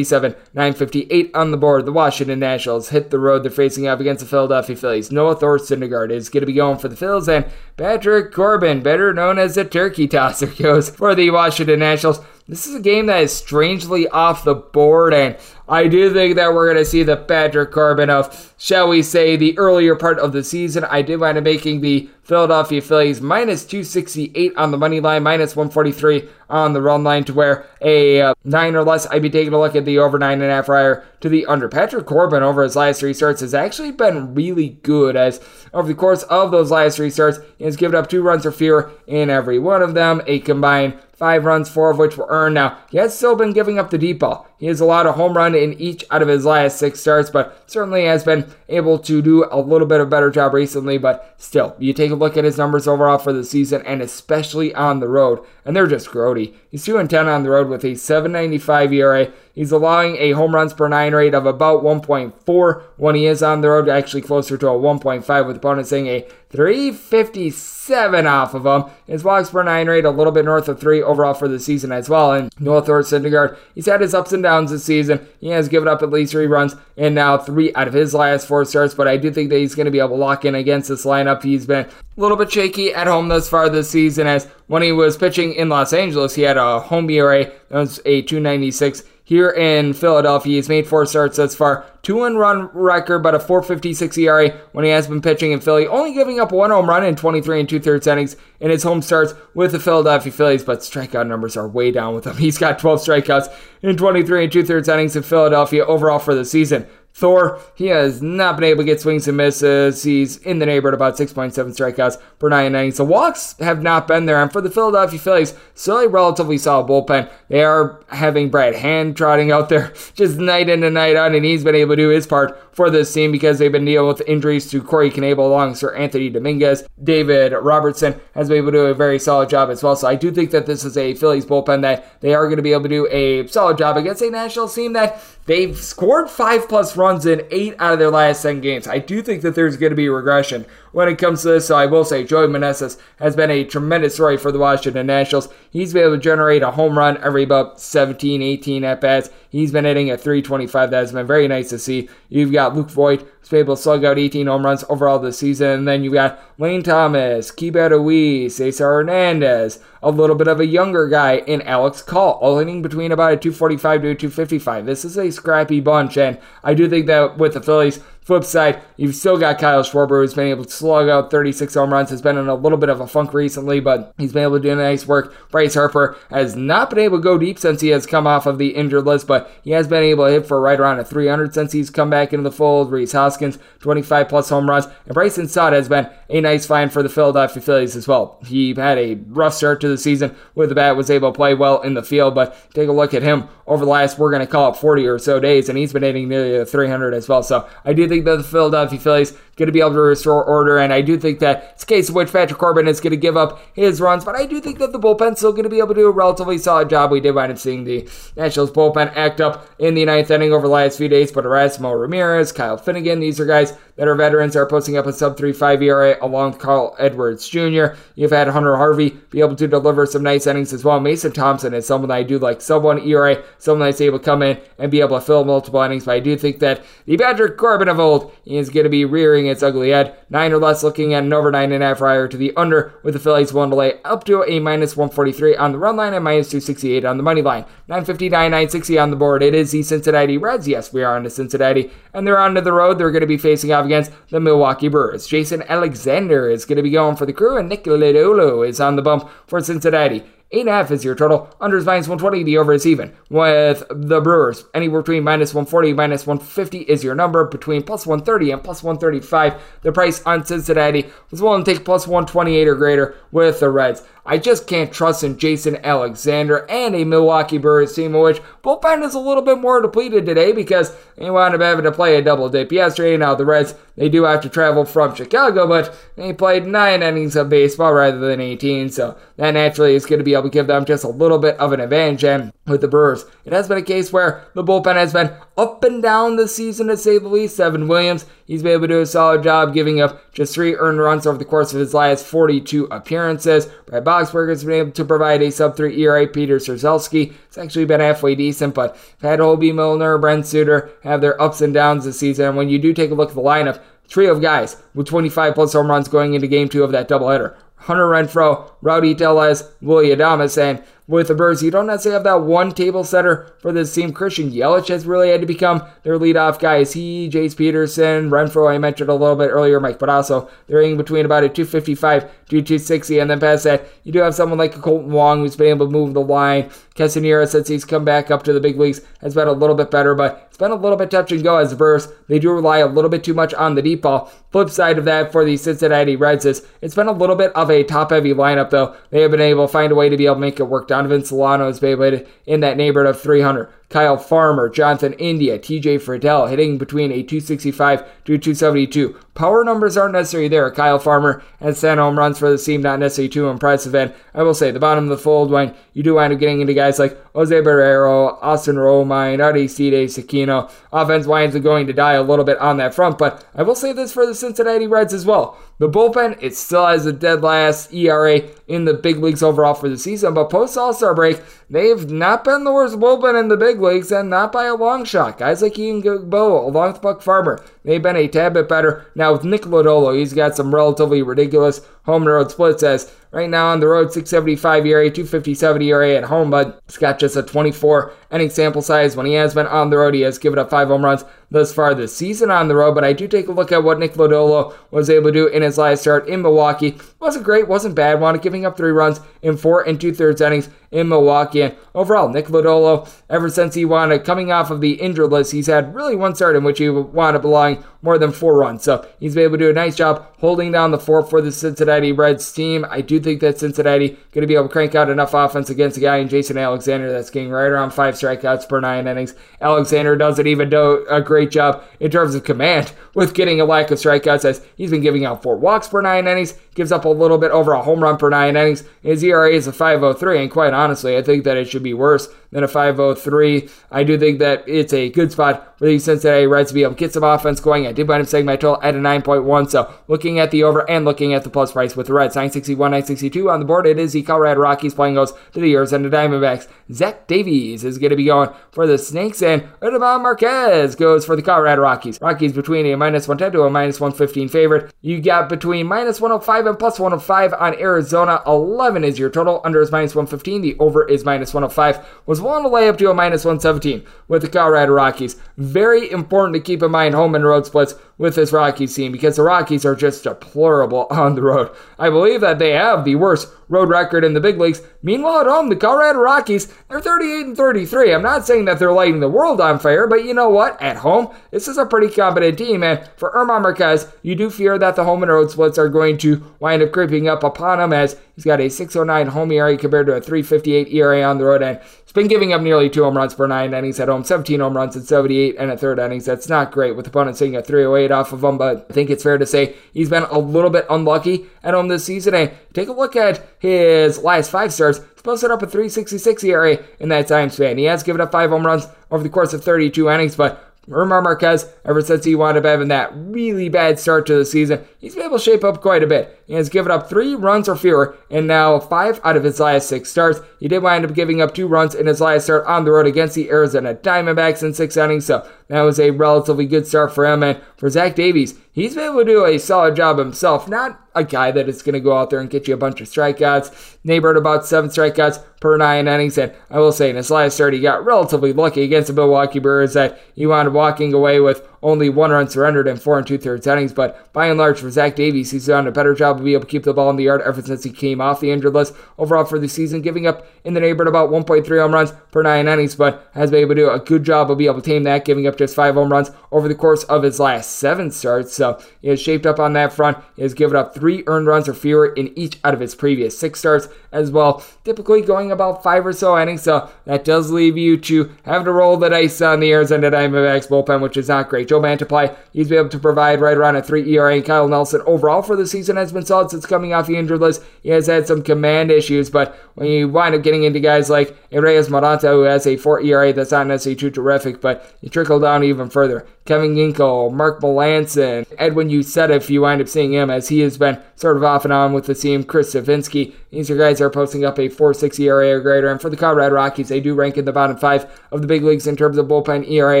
957, 958 on the board. The Washington Nationals hit the road. They're facing off against the Philadelphia Phillies. Noah Thor Syndergaard is going to be going for the Phillies, and Patrick Corbin, better known as the turkey tosser, goes for the Washington Nationals. This is a game that is strangely off the board, and I do think that we're going to see the Patrick Corbin of, shall we say, the earlier part of the season. I did wind up making the Philadelphia Phillies minus 268 on the money line, minus 143 on the run line, to where a uh, nine or less, I'd be taking a look at the over nine and a half prior to the under. Patrick Corbin over his last three starts has actually been really good, as over the course of those last three starts, he has given up two runs or fewer in every one of them, a combined five runs, four of which were earned. Now, he has still been giving up the deep ball. He has allowed a home run in each out of his last six starts, but certainly has been able to do a little bit of better job recently. But still, you take a look at his numbers overall for the season, and especially on the road, and they're just grody. He's 2 and 10 on the road with a 795 ERA. He's allowing a home runs per nine rate of about 1.4 when he is on the road, actually closer to a 1.5 with opponents saying a 357 off of him. His walks per nine rate a little bit north of three overall for the season as well. And Noah Thor Syndergaard, he's had his ups and downs this season. He has given up at least three runs and now three out of his last four starts. But I do think that he's going to be able to lock in against this lineup. He's been a little bit shaky at home thus far this season as when he was pitching in Los Angeles, he had a home ERA that was a 296 here in Philadelphia. He's made four starts thus far, two one run record, but a 456 ERA when he has been pitching in Philly, only giving up one home run in 23 and two thirds innings in his home starts with the Philadelphia Phillies, but strikeout numbers are way down with him. He's got 12 strikeouts in 23 and two thirds innings in Philadelphia overall for the season. Thor, he has not been able to get swings and misses. He's in the neighborhood about 6.7 strikeouts per nine innings. The walks have not been there. And for the Philadelphia Phillies, still a relatively solid bullpen. They are having Brad Hand trotting out there just night in and night out, and he's been able to do his part for this team because they've been dealing with injuries to Corey Knebel along Seranthony Dominguez. David Robertson has been able to do a very solid job as well. So I do think that this is a Phillies bullpen that they are going to be able to do a solid job against a Nationals team that they've scored five plus runs in eight out of their last 10 games. I do think that there's going to be regression when it comes to this. So I will say Joey Meneses has been a tremendous story for the Washington Nationals. He's been able to generate a home run every about 17, 18 at bats. He's been hitting at 325. That has been very nice to see. You've got Luke Voit, who's been able to slug out 18 home runs overall this season. And then you've got Lane Thomas, Keibert Ruiz, Cesar Hernandez, a little bit of a younger guy in Alex Call, all hitting between about a 245 to a 255. This is a scrappy bunch, and I do think that with the Phillies, Flip side, you've still got Kyle Schwarber, who's been able to slug out 36 home runs, has been in a little bit of a funk recently, but he's been able to do nice work. Bryce Harper has not been able to go deep since he has come off of the injured list, but he has been able to hit for right around a 300 since he's come back into the fold. Rhys Hoskins, 25 plus home runs, and Bryson Stott has been a nice find for the Philadelphia Phillies as well. He had a rough start to the season with the bat, was able to play well in the field, but take a look at him over the last, we're going to call it 40 or so days, and he's been hitting nearly 300 as well. So I do think that the Philadelphia Phillies going to be able to restore order. And I do think that it's a case of which Patrick Corbin is going to give up his runs, but I do think that the bullpen's still going to be able to do a relatively solid job. We did wind up seeing the Nationals bullpen act up in the ninth inning over the last few days, but Erasmo Ramirez, Kyle Finnegan, these are guys that are veterans are posting up a sub 3.5 ERA along with Carl Edwards Jr. You've had Hunter Harvey be able to deliver some nice innings as well. Mason Thompson is someone that I do like sub 1 ERA, someone that's able to come in and be able to fill multiple innings, but I do think that the Patrick Corbin of old is going to be rearing its ugly head. Nine or less looking at an over nine and a half prior to the under with the Phillies one to lay up to a minus 143 on the run line and minus 268 on the money line. 959, 960 on the board. It is the Cincinnati Reds. Yes, we are on to Cincinnati. And they're onto the road. They're going to be facing off against the Milwaukee Brewers. Jason Alexander is going to be going for the crew, and Nick Lodolo is on the bump for Cincinnati. Eight and a half is your total. Under is minus 120. The over is even. With the Brewers, anywhere between minus 140 minus 150 is your number. Between plus 130 and plus 135, the price on Cincinnati was willing to take plus 128 or greater with the Reds. I just can't trust in Jason Alexander and a Milwaukee Brewers team, which bullpen is a little bit more depleted today because they wound up having to play a double dip yesterday. Now the Reds, they do have to travel from Chicago, but they played nine innings of baseball rather than 18, so that naturally is going to be able to give them just a little bit of an advantage. And with the Brewers, it has been a case where the bullpen has been up and down this season, to say the least. Devin Williams, he's been able to do a solid job giving up just three earned runs over the course of his last 42 appearances. Brad Boxberger has been able to provide a sub 3 ERA. Peter Strzelecki has actually been halfway decent, but had Hoby Milner, Brent Suter have their ups and downs this season. And when you do take a look at the lineup, trio of guys with 25 plus home runs going into game two of that doubleheader. Hunter Renfroe, Rowdy Tellez, Willy Adames, and with the Birds, you don't necessarily have that one table setter for this team. Christian Yelich has really had to become their leadoff guy. Is he, Jace Peterson, Renfroe, I mentioned a little bit earlier, Mike but also They're in between about a 255 to 260, and then past that, you do have someone like Kolten Wong who's been able to move the line. Castanera, since he's come back up to the big leagues, has been a little bit better, but it's been a little bit touch and go as the Brewers. They do rely a little bit too much on the deep ball. Flip side of that for the Cincinnati Reds is it's been a little bit of a top heavy lineup, though. They have been able to find a way to be able to make it work. Donovan Solano has been able to in that neighborhood of 300. Kyle Farmer, Jonathan India, TJ Friedl, hitting between a 265 to 272. Power numbers aren't necessarily there. Kyle Farmer has 10 home runs for the team, not necessarily too impressive. And I will say, the bottom of the fold, when you do wind up getting into guys like Jose Barrero, Austin Romine, Aristides Aquino, offense winds up going to die a little bit on that front. But I will say this for the Cincinnati Reds as well. The bullpen, it still has a dead last ERA in the big leagues overall for the season, but post All Star break, they've not been the worst bullpen in the big leagues and not by a long shot. Guys like Ian Gibaut, along with Buck Farmer, they've been a tad bit better. Now with Nick Lodolo, he's got some relatively ridiculous home and road splits as right now on the road, 675 ERA, 257 ERA at home, but he's got just a 24 inning sample size. When he has been on the road, he has given up five home runs thus far this season on the road. But I do take a look at what Nick Lodolo was able to do in his last start in Milwaukee. Wasn't great, wasn't bad. Up giving up three runs in four and two thirds innings in Milwaukee. And overall, Nick Lodolo, ever since he wound up coming off of the injured list, he's had really one start in which he wound up allowing more than four runs. So he's been able to do a nice job holding down the fort for the Cincinnati Reds team. I do think that Cincinnati going to be able to crank out enough offense against a guy in Jason Alexander that's getting right around five strikeouts per nine innings. Alexander doesn't even do a great job in terms of command with getting a lack of strikeouts as he's been giving out four walks per nine innings, gives up a little bit over a home run per nine innings. His ERA is a 5.03, and quite honestly, I think that it should be worse than a 503. I do think that it's a good spot for the Cincinnati Reds to be able to get some offense going. I did wind up setting my total at a 9.1. So looking at the over and looking at the plus price with the Reds, 961, 962 on the board. It is the Colorado Rockies playing goes to the Arizona Diamondbacks. Zach Davies is going to be going for the Snakes, and Esteban Marquez goes for the Colorado Rockies. Rockies between a minus 110 to a minus 115 favorite. You got between minus 105 and plus 105 on Arizona. 11 is your total. Under is minus 115. The over is minus 105. Was willing to lay up to a minus 117 with the Colorado Rockies. Very important to keep in mind home and road splits with this Rockies team because the Rockies are just deplorable on the road. I believe that they have the worst road record in the big leagues. Meanwhile, at home, the Colorado Rockies, they're 38 and 33. I'm not saying that they're lighting the world on fire, but you know what? At home, this is a pretty competent team. And for German Marquez, you do fear that the home and road splits are going to wind up creeping up upon him as he's got a 609 home ERA compared to a 358 ERA on the road. And He's been giving up nearly two home runs per nine innings at home, 17 home runs in 78 and a third innings. That's not great with opponents hitting a 308 off of him, but I think it's fair to say he's been a little bit unlucky at home this season. And take a look at his last five starts. He's posted up a 366 ERA in that time span. He has given up five home runs over the course of 32 innings, but German Marquez, ever since he wound up having that really bad start to the season, he's been able to shape up quite a bit. He has given up three runs or fewer, and now five out of his last six starts. He did wind up giving up two runs in his last start on the road against the Arizona Diamondbacks in six innings, so that was a relatively good start for him. And for Zach Davies, he's been able to do a solid job himself. Not a guy that is going to go out there and get you a bunch of strikeouts. Neighbored about seven strikeouts per nine innings. And I will say, in his last start, he got relatively lucky against the Milwaukee Brewers that he wound up walking away with only one run surrendered in four and two thirds innings. But by and large, for Zach Davies, he's done a better job of being able to keep the ball in the yard ever since he came off the injured list. Overall for the season, giving up in the neighborhood about 1.3 home runs per nine innings, but has been able to do a good job of being able to tame that, giving up just five home runs over the course of his last seven starts. So he has shaped up on that front. He has given up three earned runs or fewer in each out of his previous six starts as well. Typically going about five or so innings, so that does leave you to have to roll the dice on the Arizona Diamondbacks bullpen, which is not great. Joe Mantiply, he's been able to provide right around a 3 ERA, and Kyle Nelson overall for the season has been solid since coming off the injured list. He has had some command issues, but when you wind up getting into guys like Reyes Moronta, who has a 4 ERA that's not necessarily too terrific, but you trickle down even further. Kevin Ginkel, Mark Melancon, Edwin Uceta, if you wind up seeing him, as he has been sort of off and on with the team. Chris Devenski, these are guys are posting up a 4.6 ERA or greater. And for the Colorado Rockies, they do rank in the bottom five of the big leagues in terms of bullpen ERA,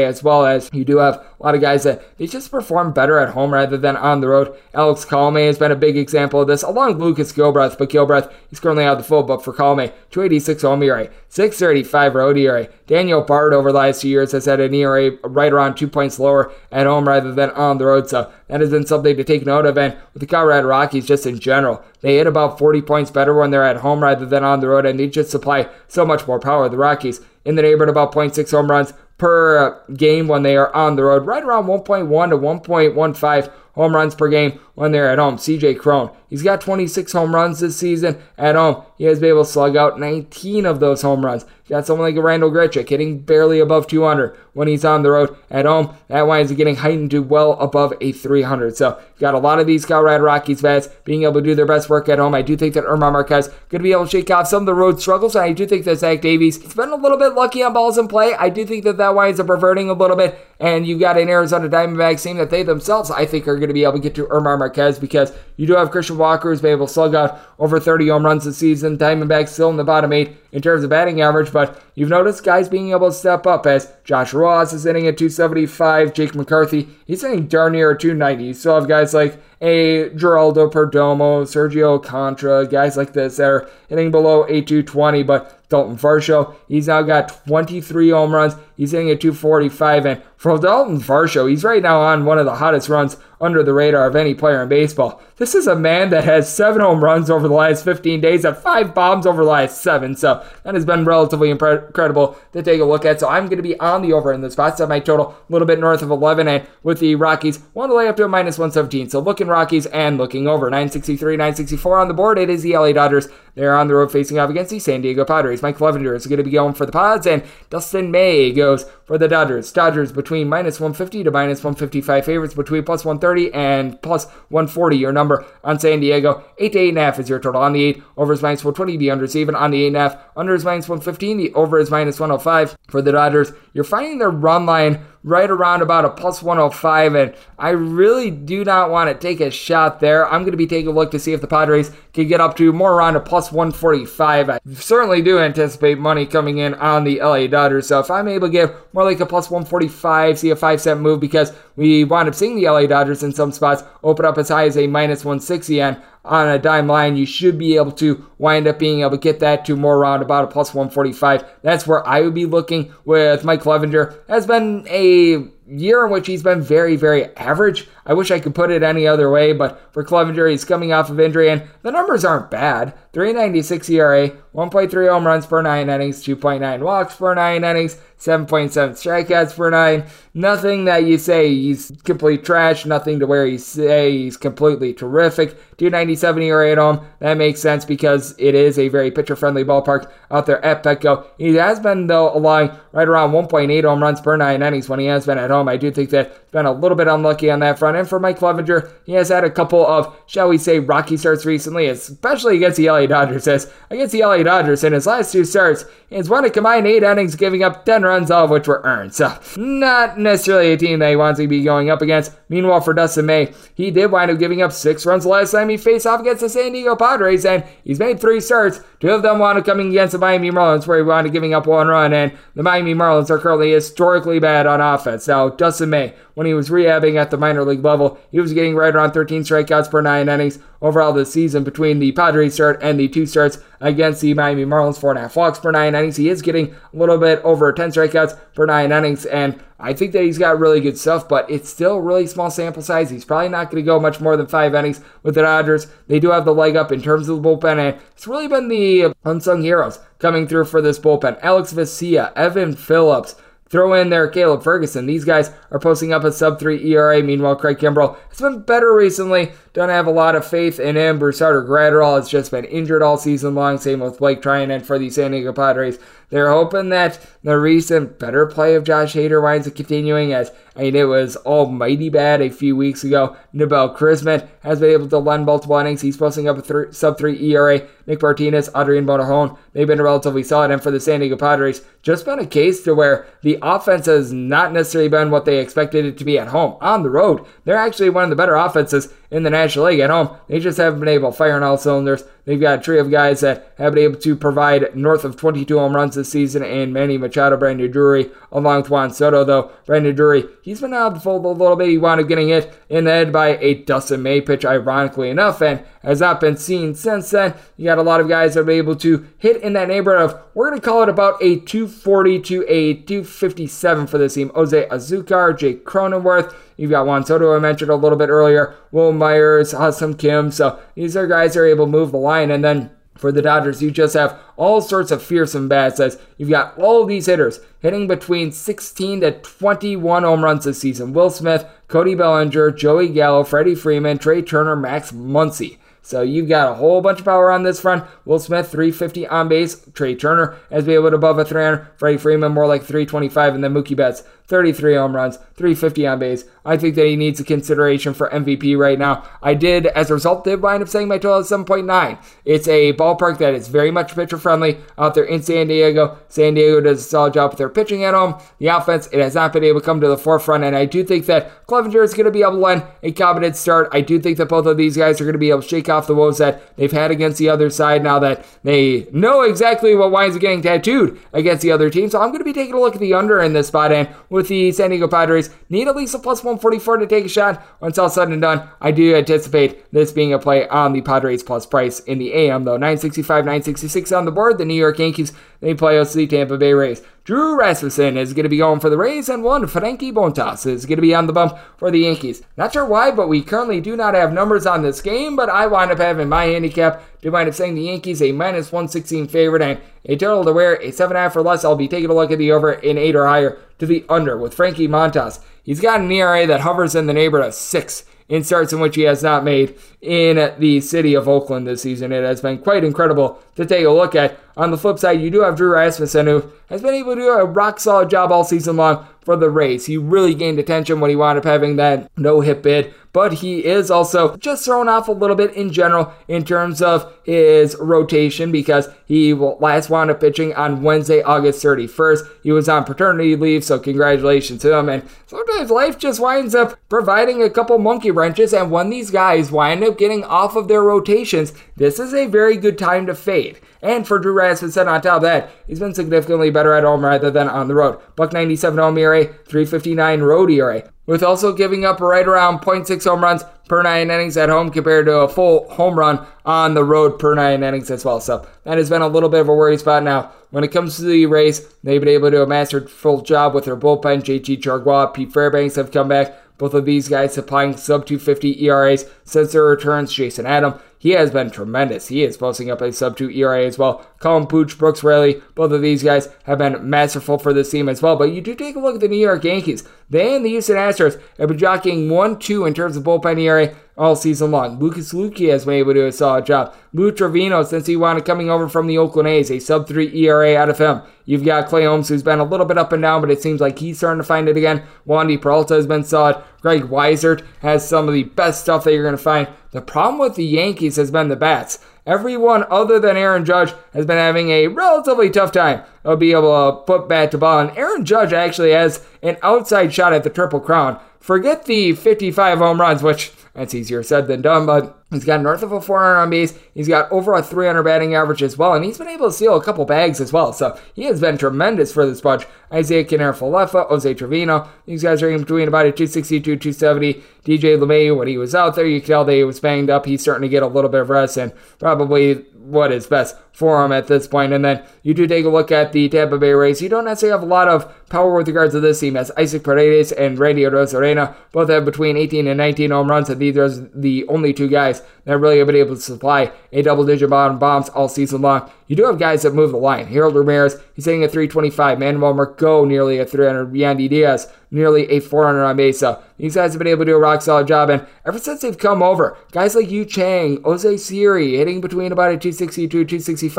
as well as you do have a lot of guys that they just perform better at home rather than on the road. Alex Colome has been a big example of this, along with Lucas Gilbreath, but Gilbreath, he's currently out of the full, but for Colome, 286 home ERA, 635 road ERA. Daniel Bard over the last two years has had an ERA right around two points lower at home rather than on the road, so that has been something to take note of. And with the Colorado Rockies, just in general, they hit about 40 points better when they're at home rather than on the road, and they just supply so much more power. The Rockies in the neighborhood about 0.6 home runs per game when they are on the road, right around 1.1 to 1.15 home runs per game when they're at home. CJ Cron, he's got 26 home runs this season at home. He has been able to slug out 19 of those home runs. You got someone like Randal Grichuk hitting barely above 200 when he's on the road at home. That winds up getting heightened to well above a 300. So you got a lot of these Colorado Rockies vets being able to do their best work at home. I do think that German Marquez going to be able to shake off some of the road struggles. And I do think that Zach Davies, he's been a little bit lucky on balls in play. I do think that that winds up reverting a little bit. And you've got an Arizona Diamondbacks team that they themselves, I think, are going to be able to get to German Marquez because you do have Christian Walker who's been able to slug out over 30 home runs this season. Diamondbacks still in the bottom eight in terms of batting average, but you've noticed guys being able to step up as Josh Rojas is hitting at 275, Jake McCarthy, he's hitting darn near 290. You still have guys like a Geraldo Perdomo, Sergio Alcantara, guys like this that are hitting below a 220, but Dalton Varsho, he's now got 23 home runs. He's hitting at 245. And for Dalton Varsho, he's right now on one of the hottest runs under the radar of any player in baseball. This is a man that has seven home runs over the last 15 days and five bombs over the last seven. So that has been relatively incredible to take a look at. So I'm going to be on the over in the spot. Set my total a little bit north of 11. And with the Rockies, want to lay up to a minus 117. So looking Rockies and looking over 963, 964 on the board. It is the LA Dodgers. They're on the road facing off against the San Diego Padres. Mike Clevinger is going to be going for the Pods, and Dustin May goes for the Dodgers. Dodgers between minus 150 to minus 155 favorites between plus 130 and plus 140. Your number on San Diego. 8 to 8.5 is your total on the 8. Over is minus 120. The under is even on the 8.5. Under is minus 115. The over is minus 105 for the Dodgers. You're finding their run line right around about a plus 105, and I really do not want to take a shot there. I'm going to be taking a look to see if the Padres can get up to more around a plus 145. I certainly do anticipate money coming in on the LA Dodgers, so if I'm able to give more like a plus 145, see a 5 cent move because we wound up seeing the LA Dodgers in some spots open up as high as a minus 160 and on a dime line, you should be able to wind up being able to get that to more around about a plus 145. That's where I would be looking with Mike Clevinger. Has been a year in which he's been very, very average. I wish I could put it any other way, but for Clevinger, he's coming off of injury, and the numbers aren't bad. 396 ERA, 1.3 home runs per nine innings, 2.9 walks per nine innings, 7.7 strikeouts per nine. Nothing that you say he's complete trash, nothing to where you say he's completely terrific. 297 ERA at home, that makes sense because it is a very pitcher friendly ballpark out there at Petco. He has been, though, allowing right around 1.8 home runs per nine innings when he has been at home. I do think that been a little bit unlucky on that front. And for Mike Clevinger, he has had a couple of, shall we say, rocky starts recently, especially against the LA Dodgers. As against the LA Dodgers, in his last two starts, he's won a combined eight innings, giving up 10 runs, all of which were earned. So, not necessarily a team that he wants to be going up against. Meanwhile, for Dustin May, he did wind up giving up six runs the last time he faced off against the San Diego Padres, and he's made three starts. Two of them wound up coming against the Miami Marlins, where he wound up giving up one run, and the Miami Marlins are currently historically bad on offense. Now, Dustin May, when he was rehabbing at the minor league level, he was getting right around 13 strikeouts per nine innings overall this season between the Padres start and the two starts against the Miami Marlins, four and a half walks per nine innings. He is getting a little bit over 10 strikeouts per nine innings, and I think that he's got really good stuff, but it's still really small sample size. He's probably not going to go much more than five innings with the Dodgers. They do have the leg up in terms of the bullpen, and it's really been the unsung heroes coming through for this bullpen. Alex Vesia, Evan Phillips, Throw in there Caleb Ferguson. These guys are posting up a sub 3 ERA. Meanwhile, Craig Kimbrel has been better recently. Don't have a lot of faith in him. Brusdar Graterol has just been injured all season long. Same with Blake Treinen for the San Diego Padres. They're hoping that the recent better play of Josh Hader winds up continuing as I mean, it was almighty bad a few weeks ago. Nabil Crismatt has been able to lend multiple innings. He's posting up a sub 3 ERA. Nick Martinez, Adrian Morejon, they've been relatively solid. And for the San Diego Padres, just been a case to where the offense has not necessarily been what they expected it to be at home. On the road, they're actually one of the better offenses in the National League at home. They just haven't been able to fire on all cylinders. They've got a trio of guys that have been able to provide north of 22 home runs this season and Manny Machado, Brandon Drury, along with Juan Soto, though. Brandon Drury, he's been out of the fold a little bit. He wound up getting hit in the head by a Dustin May pitch, ironically enough, and has not been seen since then. You got a lot of guys that are able to hit in that neighborhood of, we're going to call it about a 240 to a 257 for this team. Jose Azocar, Jake Cronenworth, You've got Juan Soto, I mentioned a little bit earlier, Wil Myers, Ha-Seong Kim. So these are guys that are able to move the line. And then for the Dodgers, you just have all sorts of fearsome bats as you've got all these hitters hitting between 16 to 21 home runs this season. Will Smith, Cody Bellinger, Joey Gallo, Freddie Freeman, Trea Turner, Max Muncy. So you've got a whole bunch of power on this front. Will Smith, 350 on base. Trea Turner has been able to above a 300. Freddie Freeman, more like 325. And then Mookie Betts, 33 home runs, 350 on base. I think that he needs a consideration for MVP right now. I did, as a result, did wind up saying my total is 7.9. It's a ballpark that is very much pitcher friendly out there in San Diego. San Diego does a solid job with their pitching at home. The offense, it has not been able to come to the forefront, and I do think that Clevinger is going to be able to lend a competent start. I do think that both of these guys are going to be able to shake off the woes that they've had against the other side now that they know exactly what winds up getting tattooed against the other team. So I'm going to be taking a look at the under in this spot. And with the San Diego Padres, need at least a plus 144 to take a shot. Once all said and done, I do anticipate this being a play on the Padres plus price in the AM, though. 965, 966 on the board. The New York Yankees, they play us the Tampa Bay Rays. Drew Rasmussen is going to be going for the Rays, and one Frankie Montas is going to be on the bump for the Yankees. Not sure why, but we currently do not have numbers on this game, but I wind up having my handicap to wind up saying the Yankees a minus 116 favorite and a total to wear a 7.5 or less. I'll be taking a look at the over in 8 or higher to the under with Frankie Montas. He's got an ERA that hovers in the neighborhood of 6 in starts in which he has not made in the city of Oakland this season. It has been quite incredible to take a look at. On the flip side, you do have Drew Rasmussen, who has been able to do a rock solid job all season long for the Rays. He really gained attention when he wound up having that no hit bid, but he is also just thrown off a little bit in general in terms of his rotation because he last wound up pitching on Wednesday, August 31st. He was on paternity leave, so congratulations to him. And sometimes life just winds up providing a couple monkey wrenches, and when these guys wind up getting off of their rotations, this is a very good time to fade. And for Drew Rasmussen, on top of that, he's been significantly better at home rather than on the road. Buck 97 home ERA, 359 road ERA. With also giving up right around 0.6 home runs per nine innings at home compared to a full home run on the road per nine innings as well. So that has been a little bit of a worry spot now. When it comes to the Rays, they've been able to do a masterful job with their bullpen. JT Chargois, Pete Fairbanks have come back. Both of these guys supplying sub 250 ERAs since their returns. Jason Adam, he has been tremendous. He is posting up a sub 2 ERA as well. Colin Poche, Brooks Raley, both of these guys have been masterful for this team as well. But you do take a look at the New York Yankees. They and the Houston Astros have been jockeying 1 2 in terms of bullpen ERA all season long. Lucas Luetge has been able to do a solid job. Lou Trivino, since he wound up coming over from the Oakland A's, a sub 3 ERA out of him. You've got Clay Holmes, who's been a little bit up and down, but it seems like he's starting to find it again. Wandy Peralta has been solid. Greg Weissert has some of the best stuff that you're going to find. The problem with the Yankees has been the bats. Everyone other than Aaron Judge has been having a relatively tough time of being able to put bat to ball. And Aaron Judge actually has an outside shot at the Triple Crown. Forget the 55 home runs, which that's easier said than done, but He's got north of a 400 on base. He's got over a 300 batting average as well, and he's been able to steal a couple bags as well. So he has been tremendous for this bunch. Isiah Kiner-Falefa, Jose Trevino. These guys are in between about a 262, 270. DJ LeMahieu, when he was out there, you could tell that he was banged up. He's starting to get a little bit of rest, and probably what is best for him at this point. And then you do take a look at the Tampa Bay Rays. You don't necessarily have a lot of power with regards to this team, as Isaac Paredes and Randy Arozarena both have between 18 and 19 home runs, and these are the only two guys that really have been able to supply a double digit bottom bombs all season long. You do have guys that move the line. Harold Ramirez, he's hitting at 325. Manuel Margot nearly at 300. Yandy Diaz, nearly a 400 on. So these guys have been able to do a rock solid job. And ever since they've come over, guys like Yu Chang, Jose Siri, hitting between about a 262, 265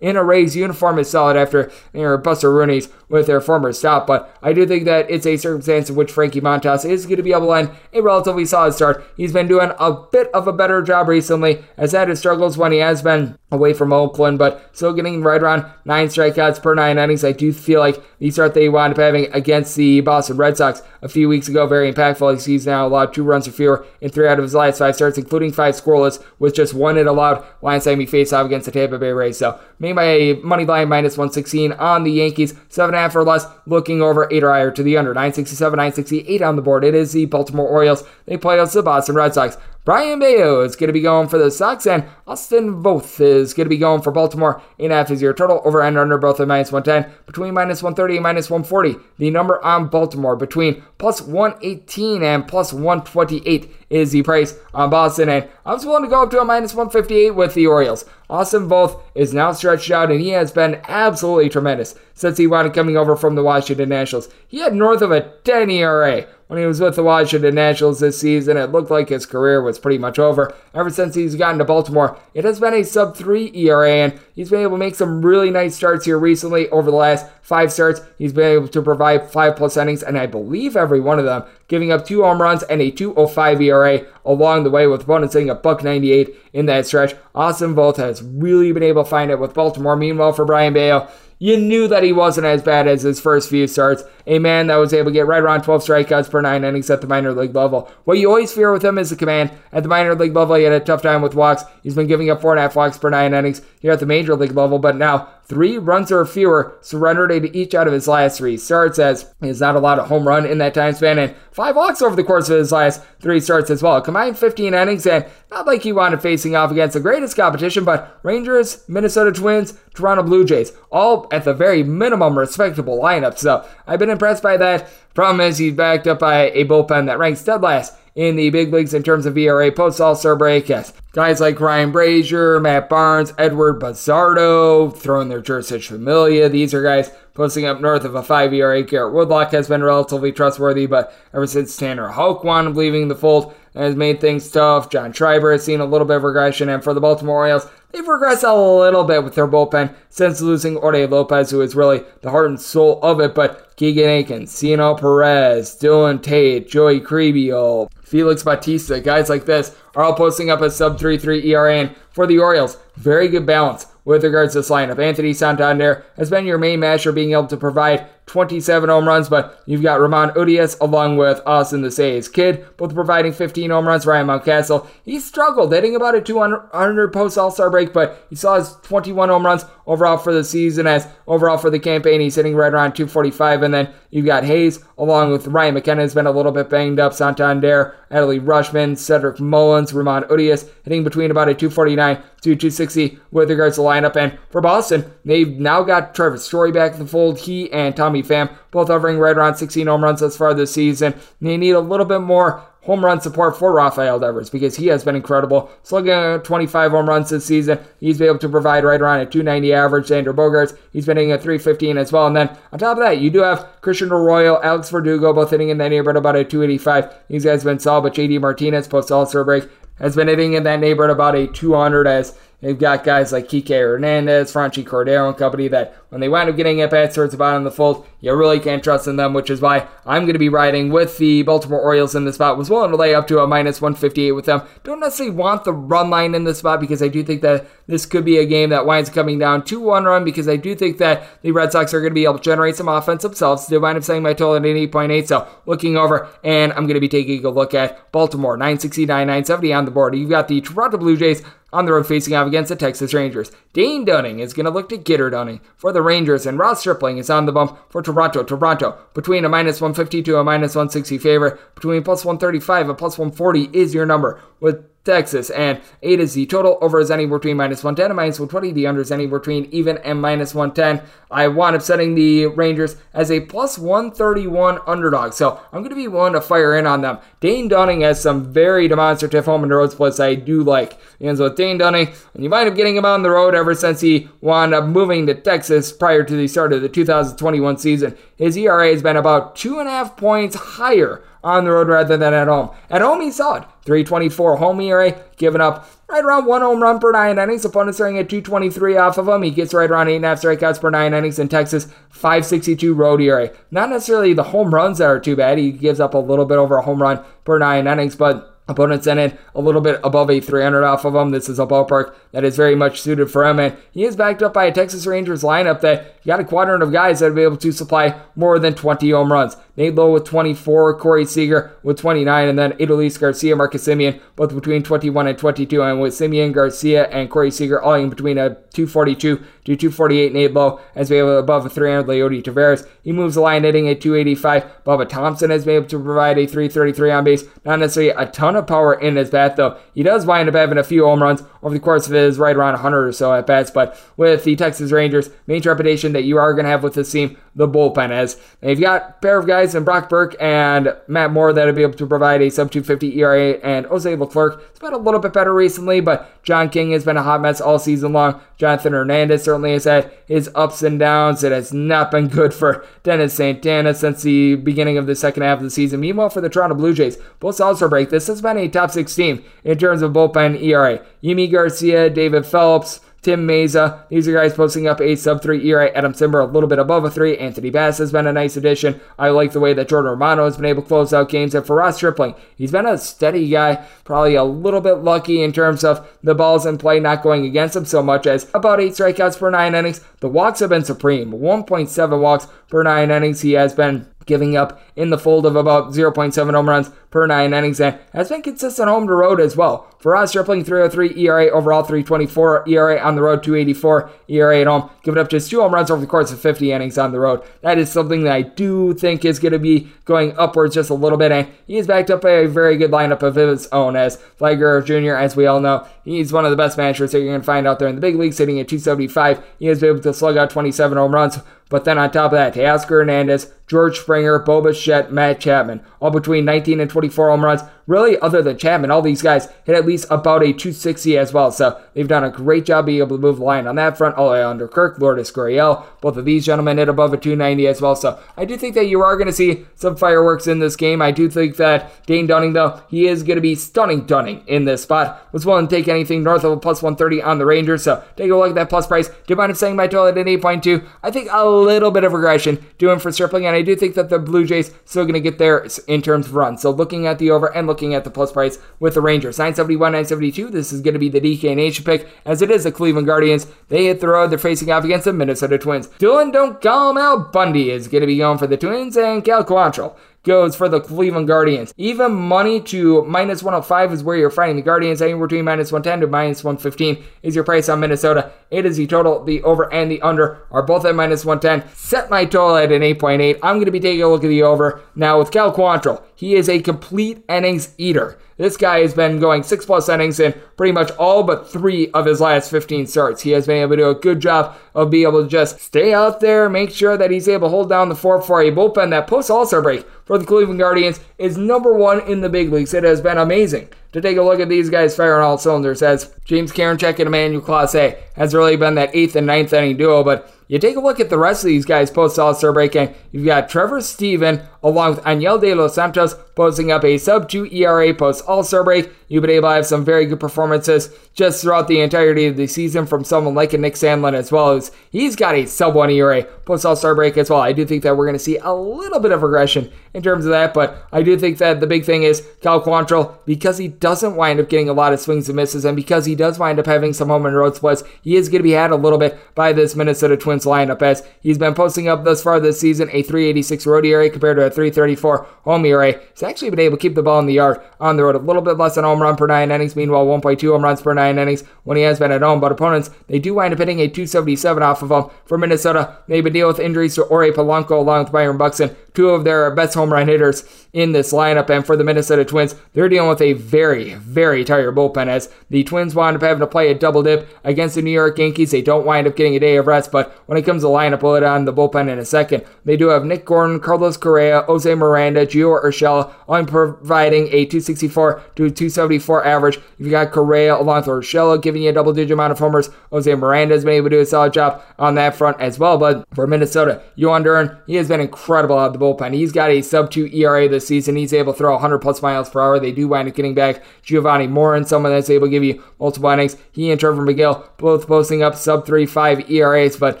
in a Rays uniform is solid after you know, Buster Rooney's with their former stop. But I do think that it's a circumstance in which Frankie Montas is going to be able to land a relatively solid start. He's been doing a bit of a better job recently, has had his struggles when he has been away from Oakland, but still getting right around nine strikeouts per nine innings. I do feel like the start they wound up having against the Boston Red Sox a few weeks ago, very impactful. He's now allowed two runs or fewer in three out of his last five starts, including five scoreless, with just one hit allowed time he faced off against the Tampa Bay Rays. So, made by money line minus 116 on the Yankees, seven and a half or less, looking over eight or higher to the under. 967, 968 on the board. It is the Baltimore Orioles. They play against the Boston Red Sox. Brayan Bello is going to be going for the Sox, and Austin Voth is going to be going for Baltimore. Eight and a half is your total. Over and under both at minus 110, between minus 130 and minus 140. The number on Baltimore between plus 118 and plus 128 is the price on Boston, and I was willing to go up to a minus 158 with the Orioles. Austin Voth is now stretched out, and he has been absolutely tremendous since he wound up coming over from the Washington Nationals. He had north of a 10 ERA when he was with the Washington Nationals this season. It looked like his career was pretty much over. Ever since he's gotten to Baltimore, it has been a sub 3 ERA, and he's been able to make some really nice starts here recently over the last five starts. He's been able to provide five plus innings, and I believe every one of them giving up two home runs and a 2.05 ERA along the way, with opponents hitting a buck 98 in that stretch. Austin Voth has really been able to find it with Baltimore. Meanwhile, for Brayan Bello, you knew that he wasn't as bad as his first few starts. A man that was able to get right around 12 strikeouts per nine innings at the minor league level. What you always fear with him is the command. At the minor league level, he had a tough time with walks. He's been giving up four and a half walks per nine innings here at the major league level, but now three runs or fewer surrendered to each out of his last three starts, as he's not a lot of home run in that time span, and five walks over the course of his last three starts as well. Combined 15 innings, and not like he wanted facing off against the greatest competition, but Rangers, Minnesota Twins, Toronto Blue Jays, all at the very minimum respectable lineup. So I've been impressed by that. Problem is, he's backed up by a bullpen that ranks dead last in the big leagues in terms of ERA post All Star break. Yes, guys like Ryan Brasier, Matt Barnes, Eduard Bazardo, throwing their Jeurys Familia. These are guys posting up north of a 5 ERA. Garrett Whitlock has been relatively trustworthy, but ever since Tanner Houck wound leaving the fold, has made things tough. John Schreiber has seen a little bit of regression, and for the Baltimore Orioles, they've regressed a little bit with their bullpen since losing Jorge Lopez, who is really the heart and soul of it. But Keegan Akin, Cionel Perez, Dylan Tate, Joey Krehbiel, Felix Bautista, guys like this are all posting up a sub 3-3 ERA. And for the Orioles, very good balance with regards to this lineup. Anthony Santander has been your main masher, being able to provide 27 home runs, but you've got Ramon Urias along with Austin the Say's kid, both providing 15 home runs. Ryan Mountcastle, he struggled, hitting about a 200 post All Star break, but he saw his 21 home runs overall for the season. As overall for the campaign, he's hitting right around 245. And then you've got Hays along with Ryan McKenna has been a little bit banged up. Santander, Adley Rutschman, Cedric Mullins, Ramon Urias hitting between about a 249 to 260 with regards to lineup. And for Boston, they've now got Trevor Story back in the fold. He and Tommy Pham both hovering right around 16 home runs thus far this season. They need a little bit more home run support for Rafael Devers because he has been incredible. Slugging 25 home runs this season. He's been able to provide right around a 290 average. Xander Bogaerts, he's been hitting a 315 as well. And then on top of that, you do have Christian Arroyo, Alex Verdugo, both hitting in that neighborhood about a 285. These guys have been solid, but JD Martinez post All-Star break has been hitting in that neighborhood about a 200 as They've got guys like Kike Hernandez, Franchy Cordero, and company that when they wind up getting at bats towards the bottom of the fold, you really can't trust in them, which is why I'm going to be riding with the Baltimore Orioles in this spot. Was willing to lay up to a minus 158 with them. Don't necessarily want the run line in this spot because I do think that this could be a game that winds coming down to one run because I do think that the Red Sox are going to be able to generate some offense themselves. They wind up setting my total at 8.8. So looking over, and I'm going to be taking a look at Baltimore 969, 970 on the board. You've got the Toronto Blue Jays on the road facing off against the Texas Rangers. Dane Dunning is going to look to Gitter Dunning for the Rangers, and Ross Stripling is on the bump for Toronto. Toronto between a minus 150 to a minus 160 favor, between plus 135 and plus 140 is your number with Texas. And 8 is the total. Over is anywhere between minus 110 and minus 120. The under is anywhere between even and minus 110. I wound up setting the Rangers as a plus 131 underdog. So I'm going to be willing to fire in on them. Dane Dunning has some very demonstrative home and road splits I do like. And so with Dane Dunning, and you might up getting him on the road ever since he wound up moving to Texas prior to the start of the 2021 season. His ERA has been about two and a half points higher on the road rather than at home. At home, he's solid. 324 home ERA, giving up right around one home run per nine innings. Opponents throwing at 223 off of him. He gets right around eight and a half strikeouts per nine innings in Texas. 562 road ERA. Not necessarily the home runs that are too bad. He gives up a little bit over a home run per nine innings, but Opponents in it a little bit above a 300 off of him. This is a ballpark that is very much suited for him, and he is backed up by a Texas Rangers lineup that you got a quadrant of guys that will be able to supply more than 20 home runs. Nate Lowe with 24, Corey Seager with 29, and then Adolis Garcia, Marcus Semien, both between 21 and 22. And with Semien, Garcia, and Corey Seager all in between a 242 to 248, Nate Lowe has been able above a 300, Leody Taveras. He moves the line hitting at 285. Bubba Thompson has been able to provide a 333 on base. Not necessarily a ton of power in his bat, though. He does wind up having a few home runs over the course of his right around 100 or so at bats. But with the Texas Rangers, main trepidation that you are going to have with this team, the bullpen, as they've got a pair of guys in Brock Burke and Matt Moore that'll be able to provide a sub 250 ERA, and Jose Leclerc has been a little bit better recently, but John King has been a hot mess all season long. Jonathan Hernandez certainly has had his ups and downs. It has not been good for Dennis Santana since the beginning of the second half of the season. Meanwhile, for the Toronto Blue Jays, both also break, this has been a top six team in terms of bullpen ERA. Yimi Garcia, David Phelps, Tim Mayza. These are guys posting up a sub three ERA. Adam Cimber a little bit above a three. Anthony Bass has been a nice addition. I like the way that Jordan Romano has been able to close out games. And for Ross Stripling, he's been a steady guy, probably a little bit lucky in terms of the balls in play not going against him so much as about eight strikeouts per nine innings. The walks have been supreme 1.7 walks per nine innings. He has been giving up in the fold of about 0.7 home runs per nine innings and has been consistent home to road as well. For us, Stripling 303 ERA overall, 324 ERA on the road, 284 ERA at home, giving up just two home runs over the course of 50 innings on the road. That is something that I do think is going to be going upwards just a little bit, and he is backed up by a very good lineup of his own as Flagger Jr., as we all know, he's one of the best managers that you're going to find out there in the big league, sitting at 275. He has been able to slug out 27 home runs, but then on top of that, Teoscar Hernandez, George Springer, Bo Bichette, Matt Chapman, all between 19 and 24 home runs really, other than Chapman, all these guys hit at least about a 260 as well. So they've done a great job being able to move the line on that front. Alejandro Kirk, Lourdes Gurriel, both of these gentlemen hit above a 290 as well. So I do think that you are going to see some fireworks in this game. I do think that Dane Dunning, though, he is going to be stunning Dunning in this spot. Was willing to take anything north of a plus 130 on the Rangers. So take a look at that plus price. Do you mind if saying my total at 8.2? I think a little bit of regression doing for Stripling, and I do think that the Blue Jays still going to get there in terms of runs. So looking at the over and looking at the plus price with the Rangers. 971, 972. This is going to be the DK Nation pick, as it is the Cleveland Guardians. They hit the road. They're facing off against the Minnesota Twins. Dylan Don't Call Him Out Bundy is going to be going for the Twins, and Cal Quantrill goes for the Cleveland Guardians. Even money to minus 105 is where you're finding the Guardians. Anywhere between minus 110 to minus 115 is your price on Minnesota. It is the total. The over and the under are both at minus 110. Set my total at an 8.8. I'm going to be taking a look at the over now with Cal Quantrill. He is a complete innings eater. This guy has been going six plus innings in pretty much all but three of his last 15 starts. He has been able to do a good job of being able to just stay out there, make sure that he's able to hold down the fort for a bullpen that post All Star break for the Cleveland Guardians is number one in the big leagues. It has been amazing to take a look at these guys firing all cylinders as James Karinchak and Emmanuel Clase has really been that eighth and ninth inning duo, but you take a look at the rest of these guys post All Star break, and you've got Trevor Stephan along with Enyel De Los Santos posting up a sub 2 ERA post All Star break. You've been able to have some very good performances just throughout the entirety of the season from someone like a Nick Sandlin as well as he's got a sub 1 ERA post All Star break as well. I do think that we're going to see a little bit of regression in terms of that, but I do think that the big thing is Cal Quantrill, because he doesn't wind up getting a lot of swings and misses, and because he does wind up having some home and road splits, he is going to be had a little bit by this Minnesota Twins lineup as he's been posting up thus far this season a 386 road ERA compared to a 334 home ERA. He's actually been able to keep the ball in the yard on the road a little bit less than home run per nine innings, meanwhile 1.2 home runs per nine innings when he has been at home. But opponents, they do wind up hitting a 277 off of him. For Minnesota, they've been dealing with injuries to Ori Polanco along with Byron Buxton, two of their best home run hitters in this lineup. And for the Minnesota Twins, they're dealing with a very, very tired bullpen as the Twins wind up having to play a double dip against the New York Yankees. They don't wind up getting a day of rest, but when it comes to lineup, we'll hit on the bullpen in a second. They do have Nick Gordon, Carlos Correa, Jose Miranda, Gio Urshela, on providing a 264 to 274 average. If You've got Correa along with Urshela giving you a double digit amount of homers. Jose Miranda has been able to do a solid job on that front as well. But for Minnesota, Jhoan Duran, he has been incredible out of the bullpen. He's got a sub 2 ERA this season. He's able to throw 100 plus miles per hour. They do wind up getting back Jovani Moran, someone that's able to give you multiple innings. He and Trevor Megill both posting up sub 3 5 ERAs, but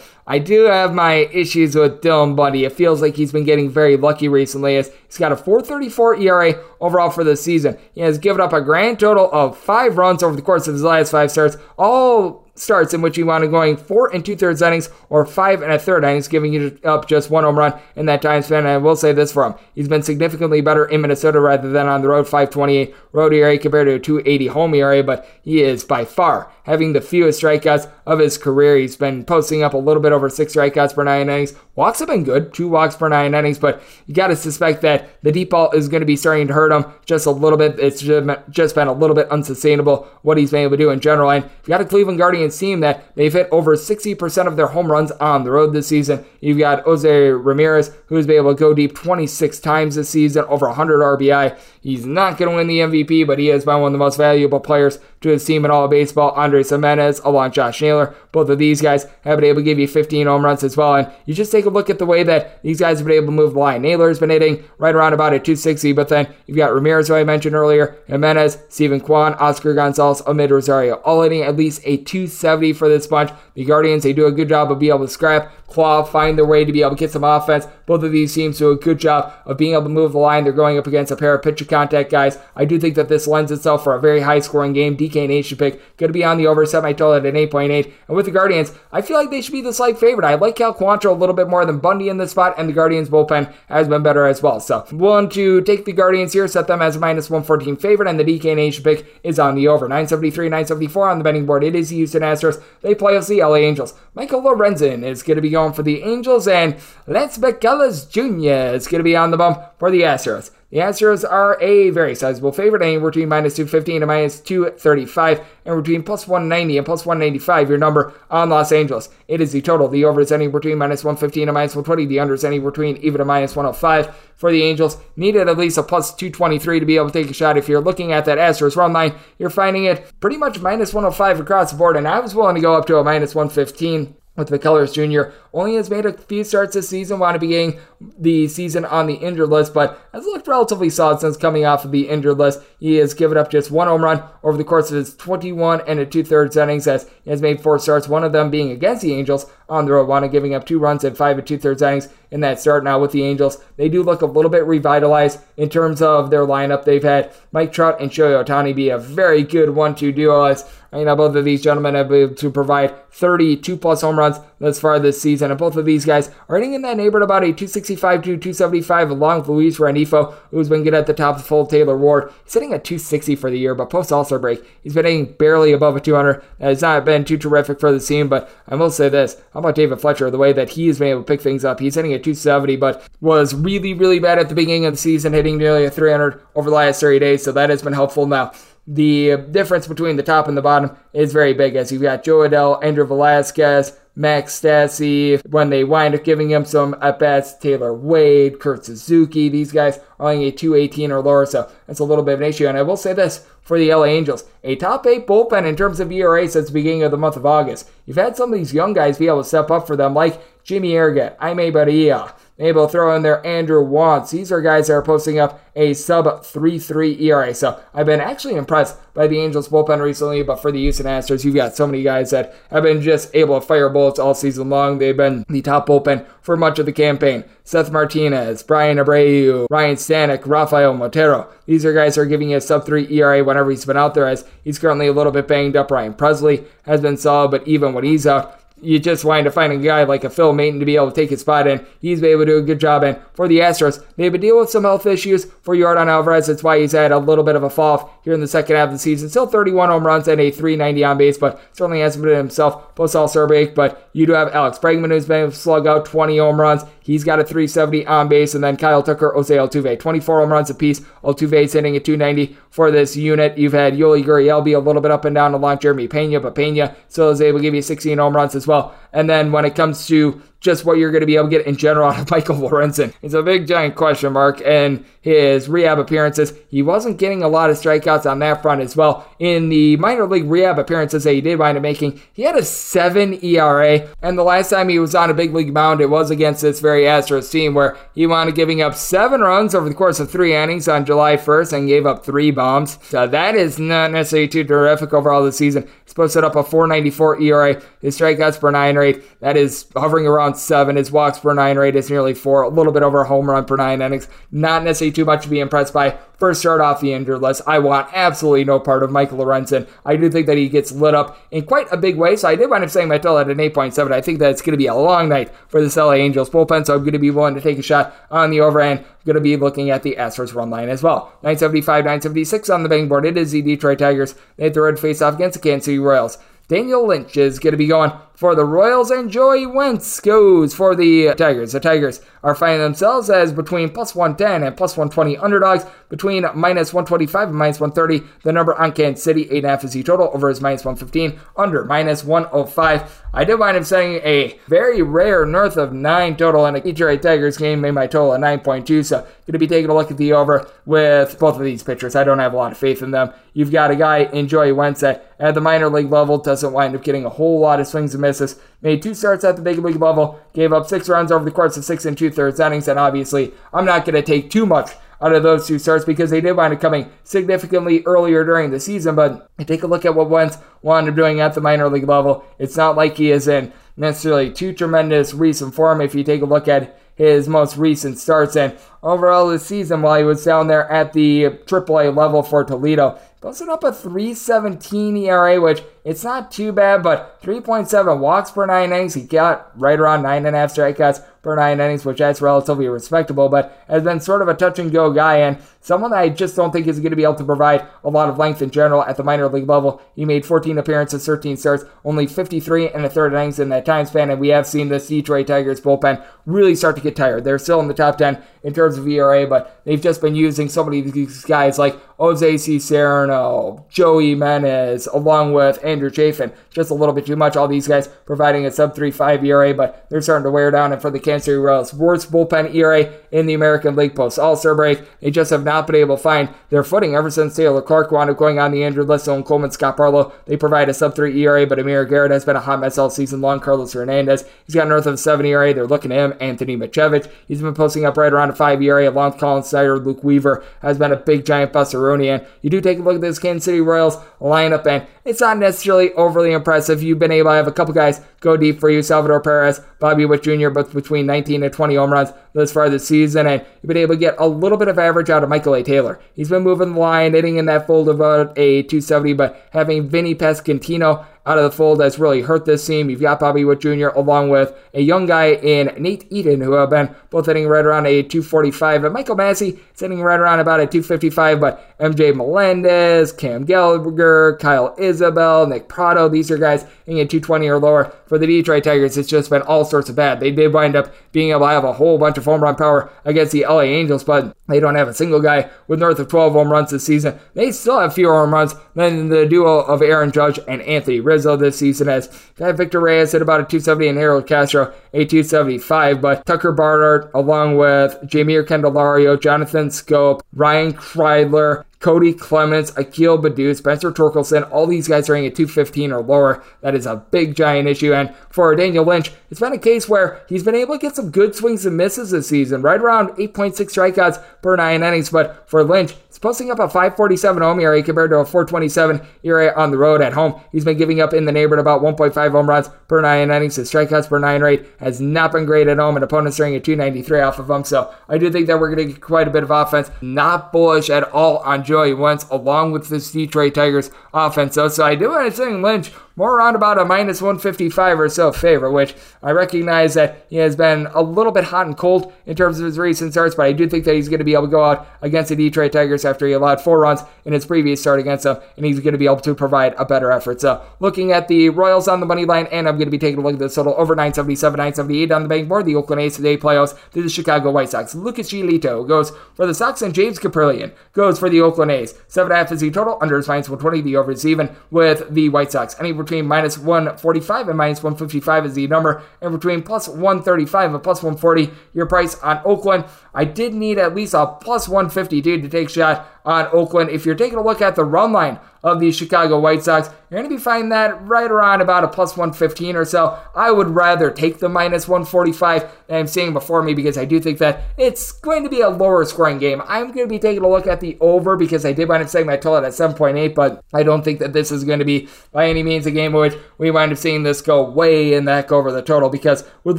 I do have my issues with Dylan Bundy. It feels like he's been getting very lucky recently as he's got a 434 ERA overall for the season. He has given up a grand total of five runs over the course of his last five starts, all starts in which he wound up going four and two thirds innings or five and a third innings, giving you up just one home run in that time span. And I will say this for him. He's been significantly better in Minnesota rather than on the road, 528 road ERA compared to a 280 home ERA, but he is by far having the fewest strikeouts of his career. He's been posting up a little bit over six strikeouts per nine innings. Walks have been good, two walks per nine innings, but you got to suspect that the deep ball is going to be starting to hurt him just a little bit. It's just been a little bit unsustainable what he's been able to do in general. And you got a Cleveland Guardians team that they've hit over 60% of their home runs on the road this season. You've got Jose Ramirez, who's been able to go deep 26 times this season, over 100 RBI. He's not going to win the MVP, but he has been one of the most valuable players to his team in all of baseball. Andres Gimenez, along Josh Naylor. Both of these guys have been able to give you 15 home runs as well. And you just take a look at the way that these guys have been able to move the line. Naylor has been hitting right around about a 260, but then you've got Ramirez, who I mentioned earlier, Gimenez, Steven Kwan, Oscar Gonzalez, Amed Rosario, all hitting at least a 270 for this bunch. The Guardians, they do a good job of being able to scrap, find their way to be able to get some offense. Both of these teams do a good job of being able to move the line. They're going up against a pair of pitcher contact guys. I do think that this lends itself for a very high scoring game. DK Nation pick going to be on the over, set my total at an 8.8. And with the Guardians, I feel like they should be the slight favorite. I like Cal Quantrill a little bit more than Bundy in this spot, and the Guardians bullpen has been better as well. So, willing to take the Guardians here, set them as a minus 114 favorite, and the DK Nation pick is on the over. 973, 974 on the betting board. It is the Houston Astros. They play us the LA Angels. Michael Lorenzen is going to be going for the Angels, and Lance McCullers Jr. is going to be on the bump for the Astros. The Astros are a very sizable favorite, anywhere between minus 215 and minus 235, and between plus 190 and plus 195, your number on Los Angeles. It is the total. The over is anywhere between minus 115 and minus 120. The under is anywhere between even a minus 105 for the Angels. Needed at least a plus 223 to be able to take a shot. If you're looking at that Astros run line, you're finding it pretty much minus 105 across the board, and I was willing to go up to a minus 115 with McCullers Jr. Only has made a few starts this season, want to be getting the season on the injured list, but has looked relatively solid since coming off of the injured list. He has given up just one home run over the course of his 21 and a two thirds innings, as he has made four starts, one of them being against the Angels on the road, one giving up two runs and five and two thirds innings in that start. Now with the Angels, they do look a little bit revitalized in terms of their lineup. They've had Mike Trout and Shohei Ohtani be a very good one-two duo. As you know, both of these gentlemen have been able to provide 32 plus home runs thus far this season, and both of these guys are hitting in that neighborhood about a 265 to 275, along with Luis Rengifo, who's been good at the top of the full Taylor Ward. He's hitting at 260 for the year, but post All Star break, he's been hitting barely above a 200. That has not been too terrific for the team, but I will say this: how about David Fletcher? The way that he has been able to pick things up, he's hitting at 270, but was really, really bad at the beginning of the season, hitting nearly a 300 over the last 30 days, so that has been helpful now the difference between the top and the bottom is very big as you've got Jo Adell, Andrew Velazquez, Max Stassi, when they wind up giving him some at bats, Tyler Wade, Kurt Suzuki, these guys are only a 218 or lower, so that's a little bit of an issue. And I will say this for the LA Angels, a top eight bullpen in terms of ERA since the beginning of the month of August. You've had some of these young guys be able to step up for them, like Jimmy Herget, Jaime Barria, able to throw in there Andrew Wantz. These are guys that are posting up a sub 3-3 ERA. So I've been actually impressed by the Angels bullpen recently, but for the Houston Astros, you've got so many guys that have been just able to fire bullets all season long. They've been the top bullpen for much of the campaign. Seth Martinez, Bryan Abreu, Ryan Stanek, Rafael Montero. These are guys that are giving you a sub 3 ERA whenever he's been out there, as he's currently a little bit banged up. Ryan Pressly has been solid, but even when he's out, you just wind up finding a guy like a Phil Maton to be able to take his spot in. He's been able to do a good job. And for the Astros, they've been dealing with some health issues for Yordan Alvarez. That's why he's had a little bit of a fall off here in the second half of the season. Still 31 home runs and a 390 on base, but certainly hasn't been himself post All Star break. But you do have Alex Bregman, who's been slug out 20 home runs. He's got a 370 on base, and then Kyle Tucker, Jose Altuve, 24 home runs apiece. Altuve's hitting at 290 for this unit. You've had Yuli Gurriel be a little bit up and down along Jeremy Pena, but Pena still is able to give you 16 home runs as well. And then when it comes to just what you're going to be able to get in general out of Michael Lorenzen. It's a big giant question mark. And his rehab appearances, he wasn't getting a lot of strikeouts on that front as well. In the minor league rehab appearances that he did wind up making, he had a 7 ERA. And the last time he was on a big league mound, it was against this very Astros team where he wound up giving up seven runs over the course of three innings on July 1st and gave up three bombs. So that is not necessarily too terrific overall this season. He's posted up a 494 ERA. His strikeouts per nine rate, that is hovering around seven. His walks per nine rate is nearly four, a little bit over a home run per nine innings. Not necessarily too much to be impressed by. First start off the injured list. I want absolutely no part of Michael Lorenzen. I do think that he gets lit up in quite a big way. So I did wind up saying my total at an 8.7. I think that it's going to be a long night for the LA Angels bullpen. So I'm going to be willing to take a shot on the overhand. I'm going to be looking at the Astros run line as well. 975, 976 on the betting board. It is the Detroit Tigers. They have the red face off against the Kansas City Royals. Daniel Lynch is going to be going for the Royals, and Joey Wentz goes for the Tigers. The Tigers are finding themselves as between plus 110 and plus 120 underdogs, between minus 125 and minus 130. The number on Kansas City, 8.5 is the total, over is minus 115, under minus 105. I did wind up setting a very rare north of 9 total in a Detroit Tigers game, made my total at 9.2, so going to be taking a look at the over with both of these pitchers. I don't have a lot of faith in them. You've got a guy in Joey Wentz at the minor league level doesn't wind up getting a whole lot of swings and misses. Made two starts at the big league level, gave up six runs over the course of six and two thirds innings, and obviously I'm not going to take too much out of those two starts because they did wind up coming significantly earlier during the season. But take a look at what Wentz wound up doing at the minor league level. It's not like he is in necessarily too tremendous recent form if you take a look at his most recent starts. And overall this season, while he was down there at the AAA level for Toledo, posted up a 317 ERA, which it's not too bad, but 3.7 walks per nine innings. He got right around nine and a half strikeouts per nine innings, which that's relatively respectable, but has been sort of a touch and go guy and someone that I just don't think is going to be able to provide a lot of length in general at the minor league level. He made 14 appearances, 13 starts, only 53 and a third innings in that time span, and we have seen this Detroit Tigers bullpen really start to get tired. They're still in the top 10 in terms of ERA, but they've just been using so many of these guys like Jose Cisnero, Joey Jimenez, along with Andrew Chafin. Just a little bit too much. All these guys providing a sub 3.5 ERA, but they're starting to wear down. And for the Kansas City Royals, worst bullpen ERA in the American League post All Star break. They just have not been able to find their footing ever since Taylor Clarke wound up going on the injured list. And Coleman Scott Barlow, they provide a sub 3 ERA, but Amir Garrett has been a hot mess all season long. Carlos Hernandez, he's got north of 7 ERA. They're looking at him. Anthony Misiewicz, he's been posting up right around a 5 Along with Collin Snider. Luke Weaver has been a big giant Busteroni. And you do take a look at this Kansas City Royals lineup, and it's not necessarily overly impressive. You've been able to have a couple guys go deep for you. Salvador Perez, Bobby Witt Jr., both between 19 and 20 home runs thus far this season, and you've been able to get a little bit of average out of Michael A. Taylor. He's been moving the line, hitting in that fold of a 270, but having Vinny Pasquantino out of the fold that's really hurt this team. You've got Bobby Witt Jr. along with a young guy in Nate Eaton who have been both hitting right around a 245. And Michael Massey is hitting right around about a 255. But MJ Melendez, Cam Gallagher, Kyle Isbel, Nick Pratto, these are guys hitting at 220 or lower. For the Detroit Tigers, it's just been all sorts of bad. They did wind up being able to have a whole bunch of home run power against the LA Angels, but they don't have a single guy with north of 12 home runs this season. They still have fewer home runs than the duo of Aaron Judge and Anthony Rizzo this season as that Victor Reyes hit about a 270 and Harold Castro a 275. But Tucker Barnhart, along with Jeimer Candelario, Jonathan Schoop, Ryan Kreidler, Cody Clemens, Akil Baddoo, Spencer Torkelson, all these guys are in at 215 or lower. That is a big, giant issue. And for Daniel Lynch, it's been a case where he's been able to get some good swings and misses this season, right around 8.6 strikeouts per nine innings. But for Lynch, he's posting up a 547 home ERA compared to a 427 ERA on the road at home. He's been giving up in the neighborhood about 1.5 home runs per nine innings. His strikeouts per nine rate has not been great at home, and opponents are at 293 off of him. So I do think that we're going to get quite a bit of offense. Not bullish at all on Joey Wentz along with this Detroit Tigers offense. So, so I do want to say Lynch more around about a minus 155 or so favorite, which I recognize that he has been a little bit hot and cold in terms of his recent starts, but I do think that he's going to be able to go out against the Detroit Tigers after he allowed four runs in his previous start against them, and he's going to be able to provide a better effort. So looking at the Royals on the money line, and I'm going to be taking a look at the total over 977, 978 on the bank board. The Oakland A's today playoffs to the Chicago White Sox. Lucas Giolito goes for the Sox, and James Kaprielian goes for the Oakland A's. Seven and a half is the total, under is minus 120, the over is even with the White Sox. Any between minus 145 and minus 155 is the number, and between plus 135 and plus 140, your price on Oakland. I did need at least a plus 150 dude to take shot on Oakland. If you're taking a look at the run line of the Chicago White Sox, you're going to be finding that right around about a plus 115 or so. I would rather take the minus 145 that I'm seeing before me because I do think that it's going to be a lower scoring game. I'm going to be taking a look at the over because I did wind up setting my total at 7.8, but I don't think that this is going to be by any means a game in which we wind up seeing this go way in that heck over the total because with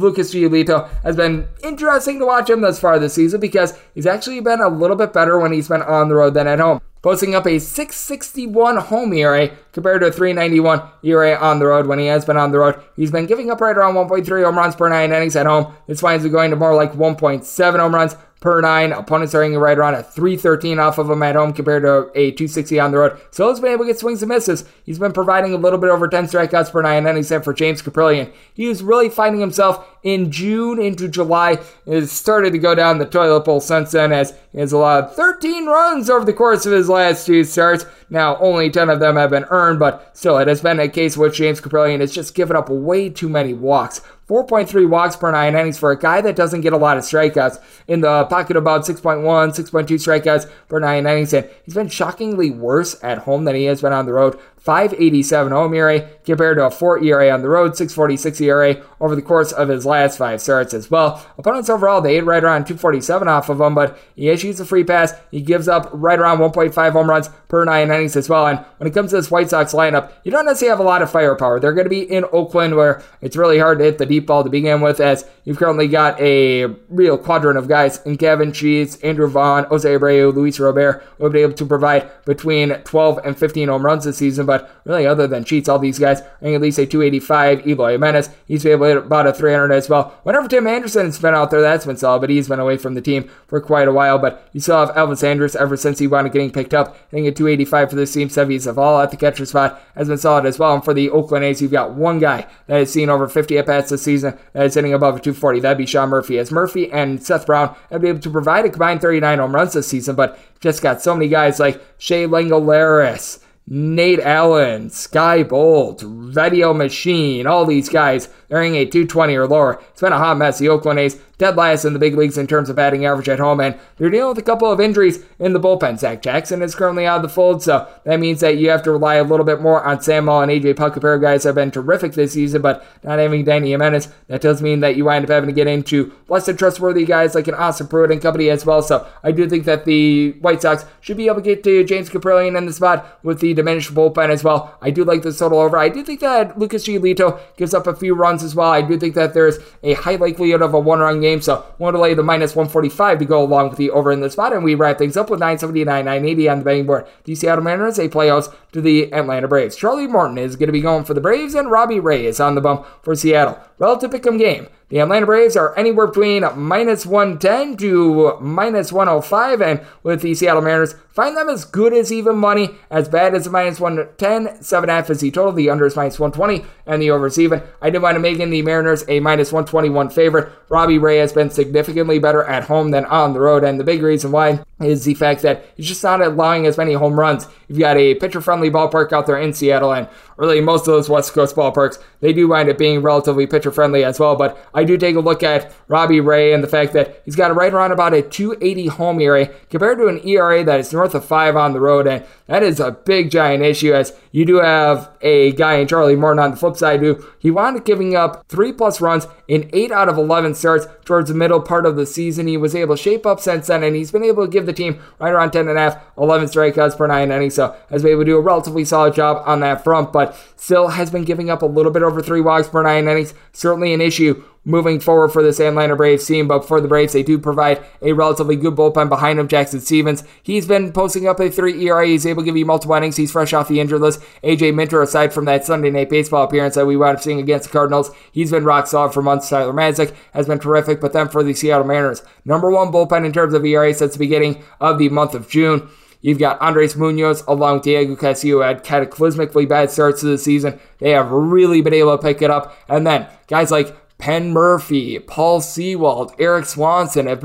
Lucas Giolito has been interesting to watch him thus far this season because he's actually been a little bit better when he's been on the road than at home posting up a 661 home ERA compared to a 391 ERA on the road when he has been on the road. He's been giving up right around 1.3 home runs per nine innings at home. This finds him going to more like 1.7 home runs per nine. Opponents are hitting right around a 313 off of him at home compared to a 260 on the road. So he's been able to get swings and misses. He's been providing a little bit over 10 strikeouts per nine innings for James Kaprielian. He was really finding himself in June into July. It started to go down the toilet bowl since then as he has allowed 13 runs over the course of his last two starts. Now, only 10 of them have been earned, but still, it has been a case which James Kaprielian has just given up way too many walks. 4.3 walks per nine innings for a guy that doesn't get a lot of strikeouts. In the pocket, about 6.1, 6.2 strikeouts per nine innings, and he's been shockingly worse at home than he has been on the road. 587 home ERA compared to a 4 ERA on the road, 646 ERA over the course of his last five starts as well. Opponents overall, they hit right around 247 off of him, but he issues a free pass. He gives up right around 1.5 home runs per nine innings as well. And when it comes to this White Sox lineup, you don't necessarily have a lot of firepower. They're going to be in Oakland where it's really hard to hit the deep ball to begin with, as you've currently got a real quadrant of guys in Gavin Sheets, Andrew Vaughn, Jose Abreu, Luis Robert, who will be able to provide between 12 and 15 home runs this season. But really, other than Sheets, all these guys are at least a 285. Eloy Jimenez, he's been able to hit about a 300 as well. Whenever Tim Anderson's been out there, that's been solid, but he's been away from the team for quite a while. But you still have Elvis Andrus ever since he wound up getting picked up, hitting a 285 for this team. Seby Zavala at the catcher spot has been solid as well. And for the Oakland A's, you've got one guy that has seen over 50 at bats this season that is hitting above a 240. That'd be Sean Murphy. As Murphy and Seth Brown have been able to provide a combined 39 home runs this season, but just got so many guys like Shea Langeliers. Nate Allen, Skye Bolt, Vimael Machin, all these guys, they're hitting a 220 or lower. It's been a hot mess. The Oakland A's dead last in the big leagues in terms of batting average at home, and they're dealing with a couple of injuries in the bullpen. Zach Jackson is currently out of the fold, so that means that you have to rely a little bit more on Sam Moll and AJ Puk. A pair of guys have been terrific this season, but not having Dany Jimenez, that does mean that you wind up having to get into less than trustworthy guys like an Austin Pruitt and company as well. So I do think that the White Sox should be able to get to James Kaprielian in the spot with the diminished bullpen as well. I do like this total over. I do think that Lucas Giolito gives up a few runs as well. I do think that there's a high likelihood of a one-run game, so one to lay the minus 145 to go along with the over in the spot. And we wrap things up with 979, 980 on the betting board. The Seattle Mariners, a playoffs to the Atlanta Braves. Charlie Morton is going to be going for the Braves, and Robbie Ray is on the bump for Seattle. Relative pick'em game. The Atlanta Braves are anywhere between minus 110 to minus 105, and with the Seattle Mariners, find them as good as even money, as bad as minus 110, 7.5 is the total, the under is minus 120, and the over is even. I to make in the Mariners a minus 121 favorite. Robbie Ray has been significantly better at home than on the road, and the big reason why is the fact that he's just not allowing as many home runs. You've got a pitcher friendly ballpark out there in Seattle, and really most of those West Coast ballparks, they do wind up being relatively pitcher friendly as well. But I do take a look at Robbie Ray and the fact that he's got right around about a 280 home ERA compared to an ERA that is north of five on the road, and that is a big giant issue as you do have a guy in Charlie Morton on the flip side who he wound up giving up three plus runs in eight out of 11 starts towards the middle part of the season. He was able to shape up since then, and he's been able to give the team right around 10 and a half, 11 strikeouts per nine innings. So has been able to do a relatively solid job on that front, but still has been giving up a little bit over three walks per nine innings. Certainly an issue moving forward for this Atlanta Braves team. But for the Braves, they do provide a relatively good bullpen behind him. Jackson Stephens, he's been posting up a three ERA. He's able to give you multiple innings. He's fresh off the injured list. AJ Minter, aside from that Sunday night baseball appearance that we wound up seeing against the Cardinals, he's been rock solid for months. Tyler Matzek has been terrific. But then for the Seattle Mariners, number one bullpen in terms of ERA since the beginning of the month of June. You've got Andres Munoz along with Diego Castillo had cataclysmically bad starts to the season. They have really been able to pick it up. And then guys like Penn Murphy, Paul Sewald, Erik Swanson have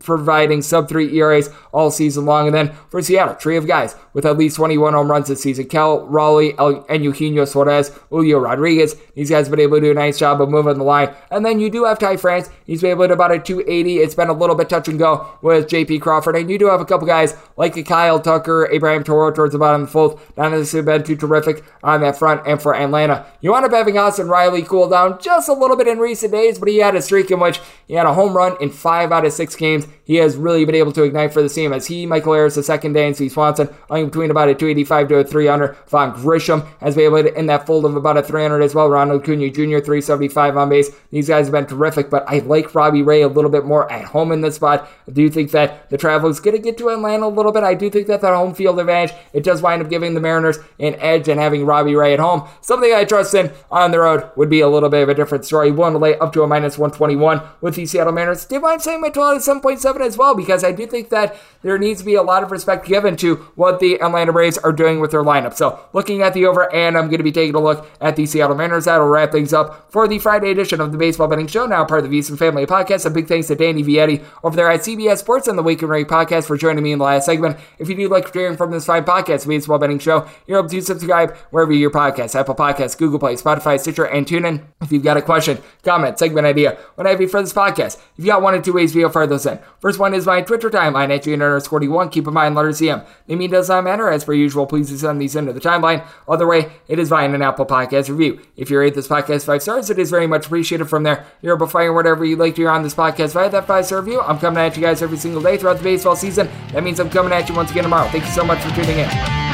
providing sub three ERAs all season long. And then for Seattle, three of guys with at least 21 home runs this season. Cal Raleigh, El, and Eugenio Suarez, Julio Rodriguez. These guys have been able to do a nice job of moving the line. And then you do have Ty France. He's been able to about a 280. It's been a little bit touch and go with JP Crawford. And you do have a couple guys like Kyle Tucker, Abraham Toro towards the bottom of the fold. Not necessarily been too terrific on that front. And for Atlanta, you end up having Austin Riley cool down just a little bit in recent recent days, but he had a streak in which he had a home run in five out of six games. He has really been able to ignite for the team as he, Michael Harris, the second day, and Steve Swanson, only between about a 285 to a 300. Vaughn Grissom has been able to end that fold of about a 300 as well. Ronald Acuna Jr., 375 on base. These guys have been terrific, but I like Robbie Ray a little bit more at home in this spot. I do think that the travel is going to get to Atlanta a little bit. I do think that that home field advantage, it does wind up giving the Mariners an edge and having Robbie Ray at home. Something I trust in on the road would be a little bit of a different story. One to lay up to a minus 121 with the Seattle mind saying my total is 7.7 as well because I do think that there needs to be a lot of respect given to what the Atlanta Braves are doing with their lineup. So looking at the over, and I'm going to be taking a look at the Seattle Mariners. That'll wrap things up for the Friday edition of the Baseball Betting Show, now part of the VSiN Family Podcast. A big thanks to Danny Vietti over there at CBS Sports and the Wake and Rake Podcast for joining me in the last segment. If you do like hearing from this fine podcast, Baseball Betting Show, you're able to subscribe wherever your podcast, Apple Podcasts, Google Play, Spotify, Stitcher, and TuneIn. If you've got a question, comment, segment idea, what I have you for this podcast, if you got one or two ways, we'll fire those in. First one is my Twitter timeline at underscore Keep in mind, letters CM. Name does not matter. As per usual, please send these into the timeline. Other way, it is via an Apple Podcast review. If you rate this podcast five stars, it is very much appreciated from there. You're to fire whatever you'd like to hear on this podcast via that five star review. I'm coming at you guys every single day throughout the baseball season. That means I'm coming at you once again tomorrow. Thank you so much for tuning in.